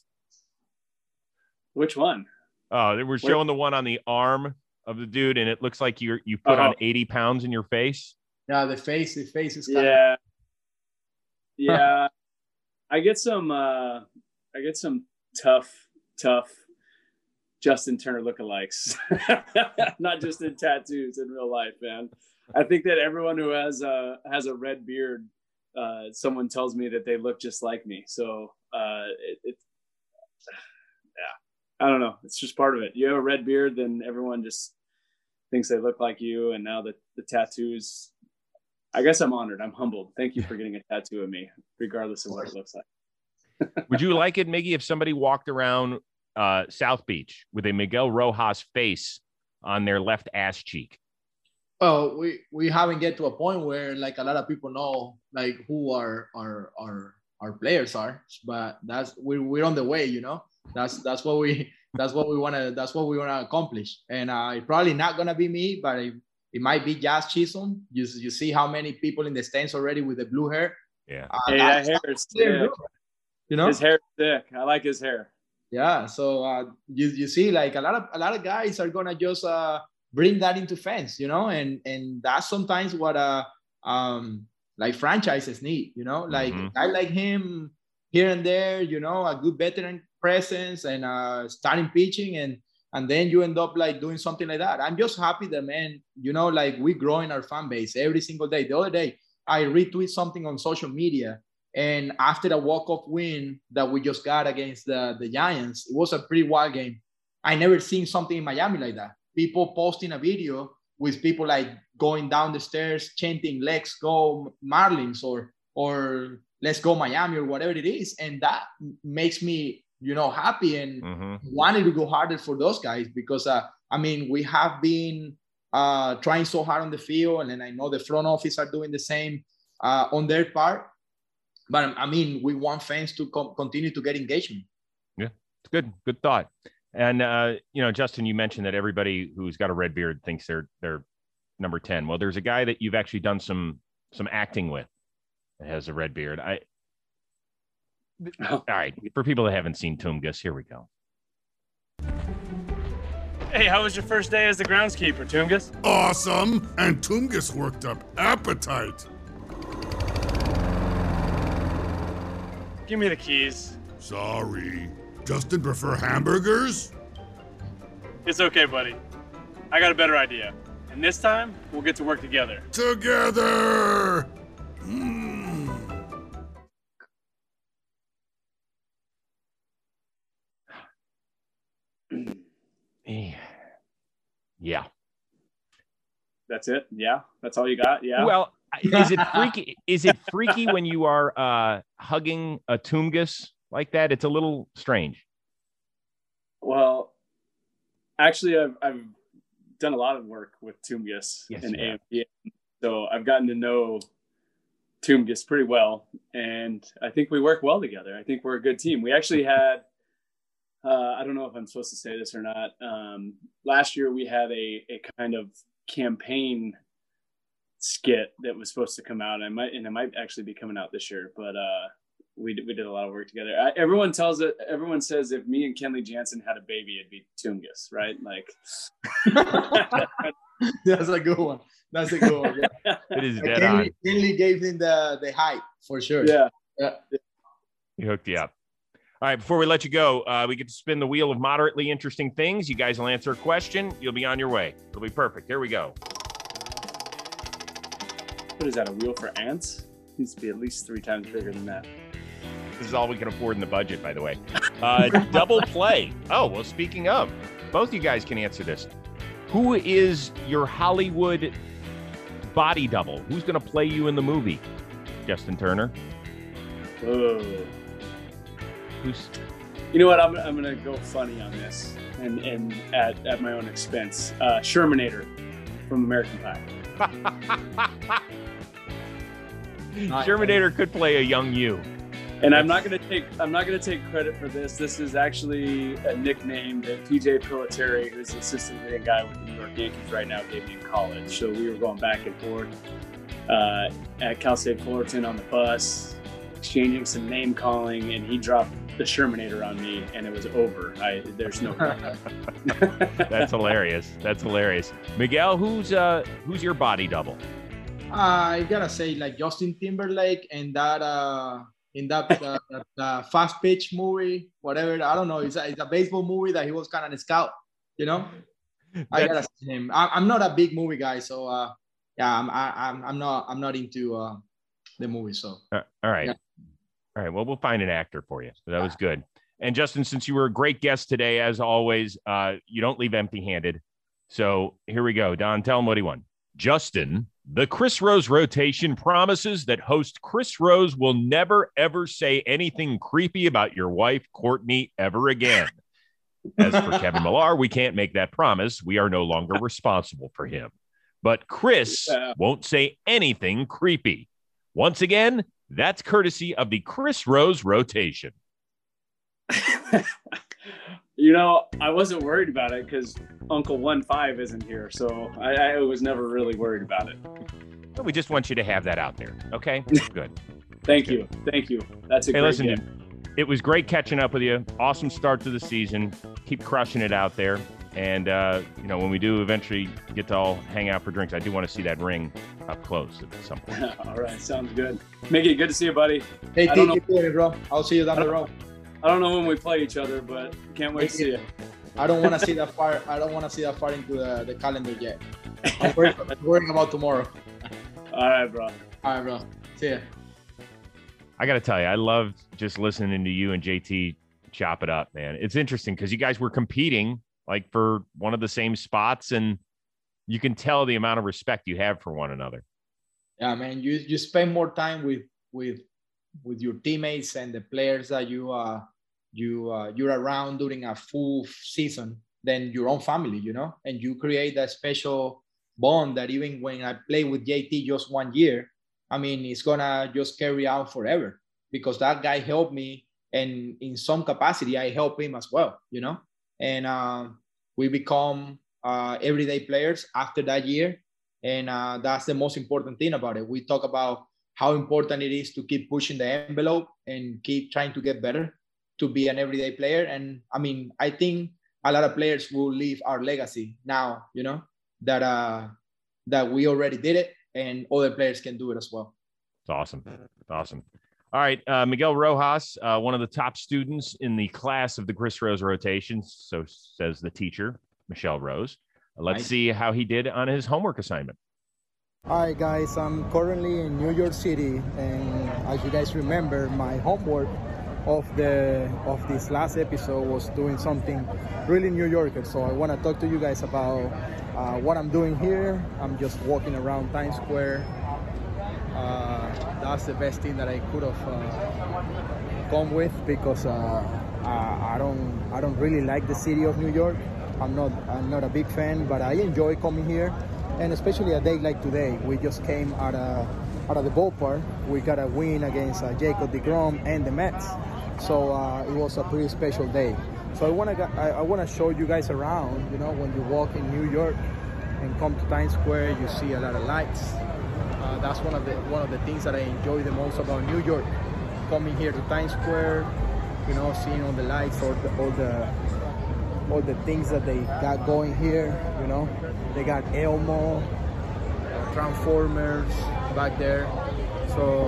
Which one? Oh, they were showing the one on the arm of the dude, and it looks like you're you put uh-huh. on 80 pounds in your face. Yeah, the face, the face is yeah. Of... Yeah. I get some uh I get some tough, tough Justin Turner lookalikes, [LAUGHS] not just in tattoos in real life, man. I think that everyone who has a has a red beard, uh, someone tells me that they look just like me. So uh, it, it, yeah, I don't know. It's just part of it. You have a red beard, then everyone just thinks they look like you. And now the the tattoos, I guess I'm honored. I'm humbled. Thank you for getting a tattoo of me, regardless of what it looks like. Would you like it, Miggy, if somebody walked around uh, South Beach with a Miguel Rojas face on their left ass cheek? Well, we we haven't get to a point where like a lot of people know like who our our our our players are, but that's we we're on the way, you know. That's that's what we [LAUGHS] that's what we want to that's what we want to accomplish. And uh, it's probably not gonna be me, but it, it might be Jazz Chisholm. You you see how many people in the stands already with the blue hair. Yeah, uh, hey, that hair is you know, his hair is thick. I like his hair. Yeah. So uh, you you see, like a lot of a lot of guys are gonna just uh, bring that into fans, you know, and and that's sometimes what uh um like franchises need, you know, like mm-hmm. I like him here and there, you know, a good veteran presence and uh starting pitching and and then you end up like doing something like that. I'm just happy that man, you know, like we growing our fan base every single day. The other day I retweet something on social media and after the walk-off win that we just got against the, the Giants, it was a pretty wild game. I never seen something in Miami like that. People posting a video with people like going down the stairs chanting "Let's go Marlins" or or "Let's go Miami" or whatever it is, and that makes me you know happy and mm-hmm. wanted to go harder for those guys because uh, I mean we have been uh, trying so hard on the field, and I know the front office are doing the same uh, on their part but I mean, we want fans to com- continue to get engagement. Yeah, it's good. Good thought. And uh, you know, Justin, you mentioned that everybody who's got a red beard thinks they're they're number ten. Well, there's a guy that you've actually done some some acting with that has a red beard. I. [LAUGHS] All right, for people that haven't seen Toomgus, here we go. Hey, how was your first day as the groundskeeper, Toomgus? Awesome! And Toomgus worked up appetite. Give me the keys. Sorry. Justin prefer hamburgers? It's okay, buddy. I got a better idea. And this time, we'll get to work together. Together! Mm. yeah. That's it? Yeah. That's all you got? Yeah. Well, [LAUGHS] is it freaky? is it freaky when you are uh, hugging a Toomgus like that? It's a little strange. Well, actually, I've, I've done a lot of work with Toomgus yes, and AMP, so I've gotten to know Toomgus pretty well, and I think we work well together. I think we're a good team. We actually [LAUGHS] had. Uh, I don't know if I'm supposed to say this or not. Um, last year we had a, a kind of campaign skit that was supposed to come out. And I might and it might actually be coming out this year, but uh, we we did a lot of work together. I, everyone tells it. Everyone says if me and Kenley Jansen had a baby, it'd be Toomgus, right? Like [LAUGHS] that's a good one. That's a good one. Yeah. [LAUGHS] it is dead Kenley, on. Kenley gave him the the hype for sure. Yeah. Yeah. He hooked you up. All right, before we let you go, uh, we get to spin the wheel of moderately interesting things. You guys will answer a question. You'll be on your way. It'll be perfect. Here we go. What is that? A wheel for ants? needs to be at least three times bigger than that. This is all we can afford in the budget, by the way. Uh, [LAUGHS] double play. Oh well, speaking of, both you guys can answer this. Who is your Hollywood body double? Who's going to play you in the movie? Justin Turner. Oh. Who's You know what? I'm, I'm gonna go funny on this, and and at, at my own expense. Uh, Shermanator from American Pie. [LAUGHS] Shermanator [LAUGHS] could play a young you. And I'm not gonna take I'm not gonna take credit for this. This is actually a nickname that PJ Pilittere, who's the assistant hitting guy with the New York Yankees right now, gave me in college. So we were going back and forth uh, at Cal State Fullerton on the bus, exchanging some name calling, and he dropped the Shermanator on me, and it was over. I there's no. [LAUGHS] [LAUGHS] That's hilarious. That's hilarious. Miguel, who's uh who's your body double? I gotta say, like Justin Timberlake and that uh in that, uh, [LAUGHS] that uh, fast pitch movie, whatever. I don't know. It's a, it's a baseball movie that he was kind of a scout. You know, I gotta see him. I, I'm not a big movie guy, so uh, yeah, I'm I, I'm I'm not I'm not into uh, the movie. So Uh, all right. Yeah. All right. Well, we'll find an actor for you. That was good. And Justin, since you were a great guest today, as always, uh, you don't leave empty handed. So here we go. Don, tell him what he won. Justin, the Chris Rose rotation promises that host Chris Rose will never, ever say anything creepy about your wife, Courtney, ever again. As for Kevin [LAUGHS] Millar, we can't make that promise. We are no longer responsible for him. But Chris won't say anything creepy. Once again, that's courtesy of the Chris Rose rotation. [LAUGHS] you know, I wasn't worried about it because Uncle One Five isn't here, so I, I was never really worried about it. But we just want you to have that out there. Okay. [LAUGHS] Good. Thank you, thank you. That's a Hey, great listen, gift. dude, it was great catching up with you. Awesome start to the season. Keep crushing it out there. And, uh, you know, when we do eventually get to all hang out for drinks, I do want to see that ring up close at some point. [LAUGHS] All right, sounds good. Mickey, good to see you, buddy. hey, I don't keep doing bro. I'll see you down the road. I don't know when we play each other, but can't wait to see you. I don't want to see that far. I don't want to see that far into the, the calendar yet. I'm worrying, I'm worrying about tomorrow. All right, bro. All right, bro. See ya. I got to tell you, I loved just listening to you and JT chop it up, man. It's interesting because you guys were competing like for one of the same spots, and you can tell the amount of respect you have for one another. Yeah, man. You you spend more time with with with your teammates and the players that you uh you uh, you're around during a full season than your own family, you know, and you create that special bond that even when I play with JT just one year, I mean, it's gonna just carry out forever because that guy helped me, and in some capacity, I help him as well, you know, and uh, we become uh, everyday players after that year, and uh, that's the most important thing about it. We talk about how important it is to keep pushing the envelope and keep trying to get better to be an everyday player. And I mean, I think a lot of players will leave our legacy now, you know, that uh that we already did it and other players can do it as well. It's awesome. It's awesome. All right. Uh, Miguel Rojas, uh, one of the top students in the class of the Chris Rose rotation. So says the teacher, Michelle Rose. Let's Nice. see how he did on his homework assignment. Hi guys, I'm currently in New York City and as you guys remember my homework of the of this last episode was doing something really New Yorker so I want to talk to you guys about uh, what I'm doing here. I'm just walking around Times Square. Uh, that's the best thing that I could have uh, come with because uh, I, don't I don't really like the city of New York. I'm not I'm not a big fan, but I enjoy coming here, and especially a day like today. We just came out of out of the ballpark. We got a win against uh, Jacob Degrom and the Mets, so uh, it was a pretty special day. So I want to I, I want to show you guys around. You know, when you walk in New York and come to Times Square, you see a lot of lights. Uh, that's one of the one of the things that I enjoy the most about New York. Coming here to Times Square, you know, seeing all the lights, all the all the all the things that they got going here. You know, they got Elmo, Transformers back there. So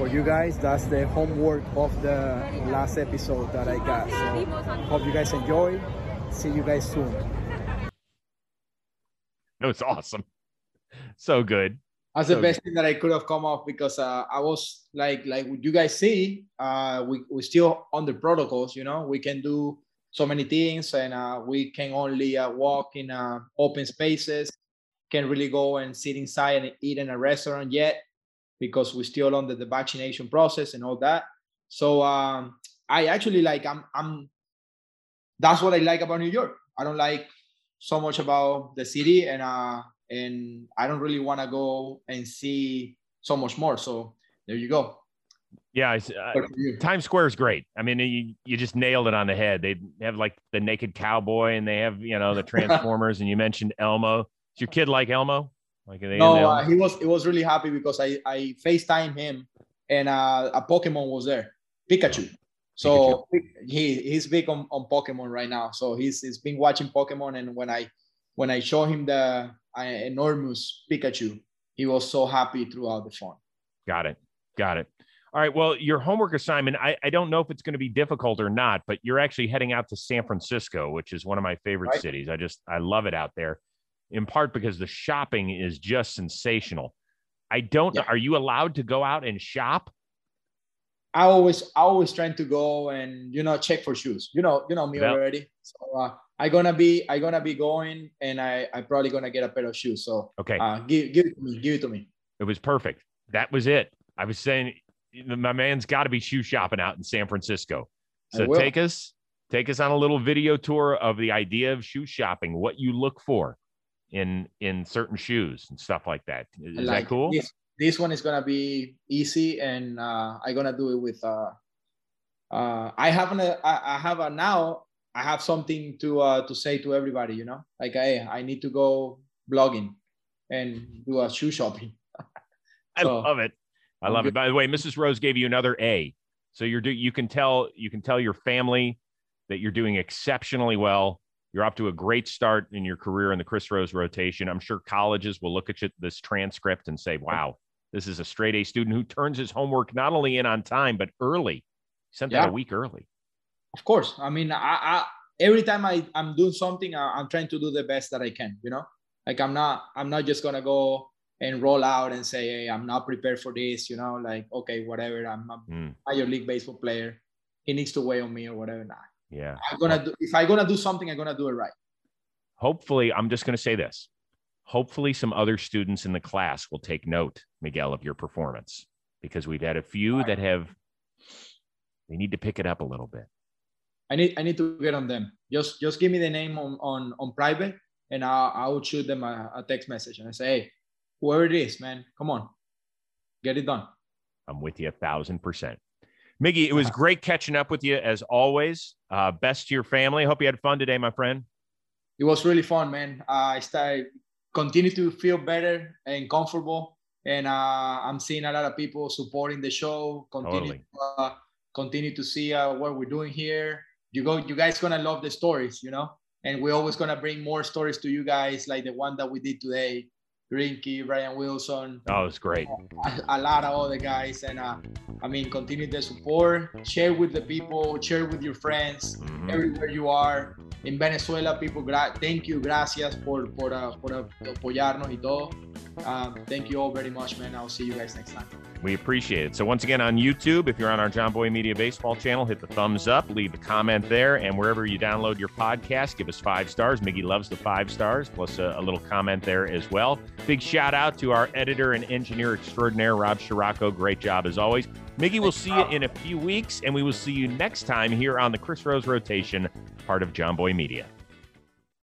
for you guys. That's the homework of the last episode that I got. So hope you guys enjoy. See you guys soon. That was awesome. So good. That's the best thing that I could have come up because uh, I was like, like would you guys see, uh, we we still on the protocols. You know, we can do so many things, and uh, we can only uh, walk in uh, open spaces. Can really go and sit inside and eat in a restaurant yet because we're still under the vaccination process and all that. So um, I actually like I'm I'm that's what I like about New York. I don't like so much about the city and uh and I don't really want to go and see so much more. So there you go. Yeah, uh, Times Square is great. I mean, you, you just nailed it on the head. They have like the naked cowboy, and they have you know the [LAUGHS] Transformers, and you mentioned Elmo. Is your kid like Elmo? Like no, uh, he was he was really happy because I I Facetime him, and uh, a Pokemon was there, Pikachu. So Pikachu. he he's big on, on Pokemon right now. So he's he's been watching Pokemon, and when I when I show him the enormous Pikachu. He was so happy throughout the phone. Got it. Got it. All right. Well, your homework assignment, I, I don't know if it's going to be difficult or not, but you're actually heading out to San Francisco, which is one of my favorite right. cities. I just, I love it out there in part because the shopping is just sensational. I don't yeah. are you allowed to go out and shop? I always, I always trying to go and, you know, check for shoes. You know, you know me yep. already. So uh, I gonna be I gonna be going and I I probably gonna get a pair of shoes. So okay, uh, give give it to me, give it to me. It was perfect. That was it. I was saying my man's got to be shoe shopping out in San Francisco. So take us take us on a little video tour of the idea of shoe shopping, what you look for in in certain shoes and stuff like that. Is like that cool? This, this one is gonna be easy, and uh, I'm gonna do it with. Uh, uh, I have an I, I have a now I have something to uh, to say to everybody, you know, like I I need to go blogging and do a shoe shopping. [LAUGHS] I love it. I love it. By the way, Mrs. Rose gave you another A, so you're do you can tell you can tell your family that you're doing exceptionally well. You're off to a great start in your career in the Chris Rose rotation. I'm sure colleges will look at you, this transcript and say, "Wow, this is a straight A student who turns his homework not only in on time but early." Sent yeah. that a week early of course i mean i, I every time I, i'm doing something I, i'm trying to do the best that i can you know like i'm not i'm not just gonna go and roll out and say hey i'm not prepared for this you know like okay whatever i'm a mm. major league baseball player he needs to weigh on me or whatever not yeah i'm gonna do if i'm gonna do something i'm gonna do it right hopefully i'm just gonna say this hopefully some other students in the class will take note miguel of your performance because we've had a few right. that have they need to pick it up a little bit I need I need to get on them. Just just give me the name on on, on private, and I I will shoot them a, a text message and I say, hey, whoever it is, man, come on, get it done. I'm with you a thousand percent. Miggy, it was uh-huh. great catching up with you as always. Uh, best to your family. Hope you had fun today, my friend. It was really fun, man. Uh, I started continue to feel better and comfortable, and uh, I'm seeing a lot of people supporting the show. Continue, totally. to, uh, continue to see uh, what we're doing here you go you guys gonna love the stories you know and we're always gonna bring more stories to you guys like the one that we did today Greinke, Brian Wilson. Oh, it's great. A, a, lot of other guys. And uh, I mean, continue the support, share with the people, share with your friends mm-hmm. everywhere you are. In Venezuela, people, gra- thank you, gracias por, por, uh, por uh, apoyarnos y todo. Um, thank you all very much, man. I'll see you guys next time. We appreciate it. So, once again, on YouTube, if you're on our Jomboy Media Baseball channel, hit the thumbs up, leave a comment there, and wherever you download your podcast, give us five stars. Miggy loves the five stars, plus a, a little comment there as well. Big shout out to our editor and engineer extraordinaire, Rob Scirocco. Great job as always. Miggy, we'll see you in a few weeks, and we will see you next time here on the Chris Rose Rotation, part of Jomboy Media.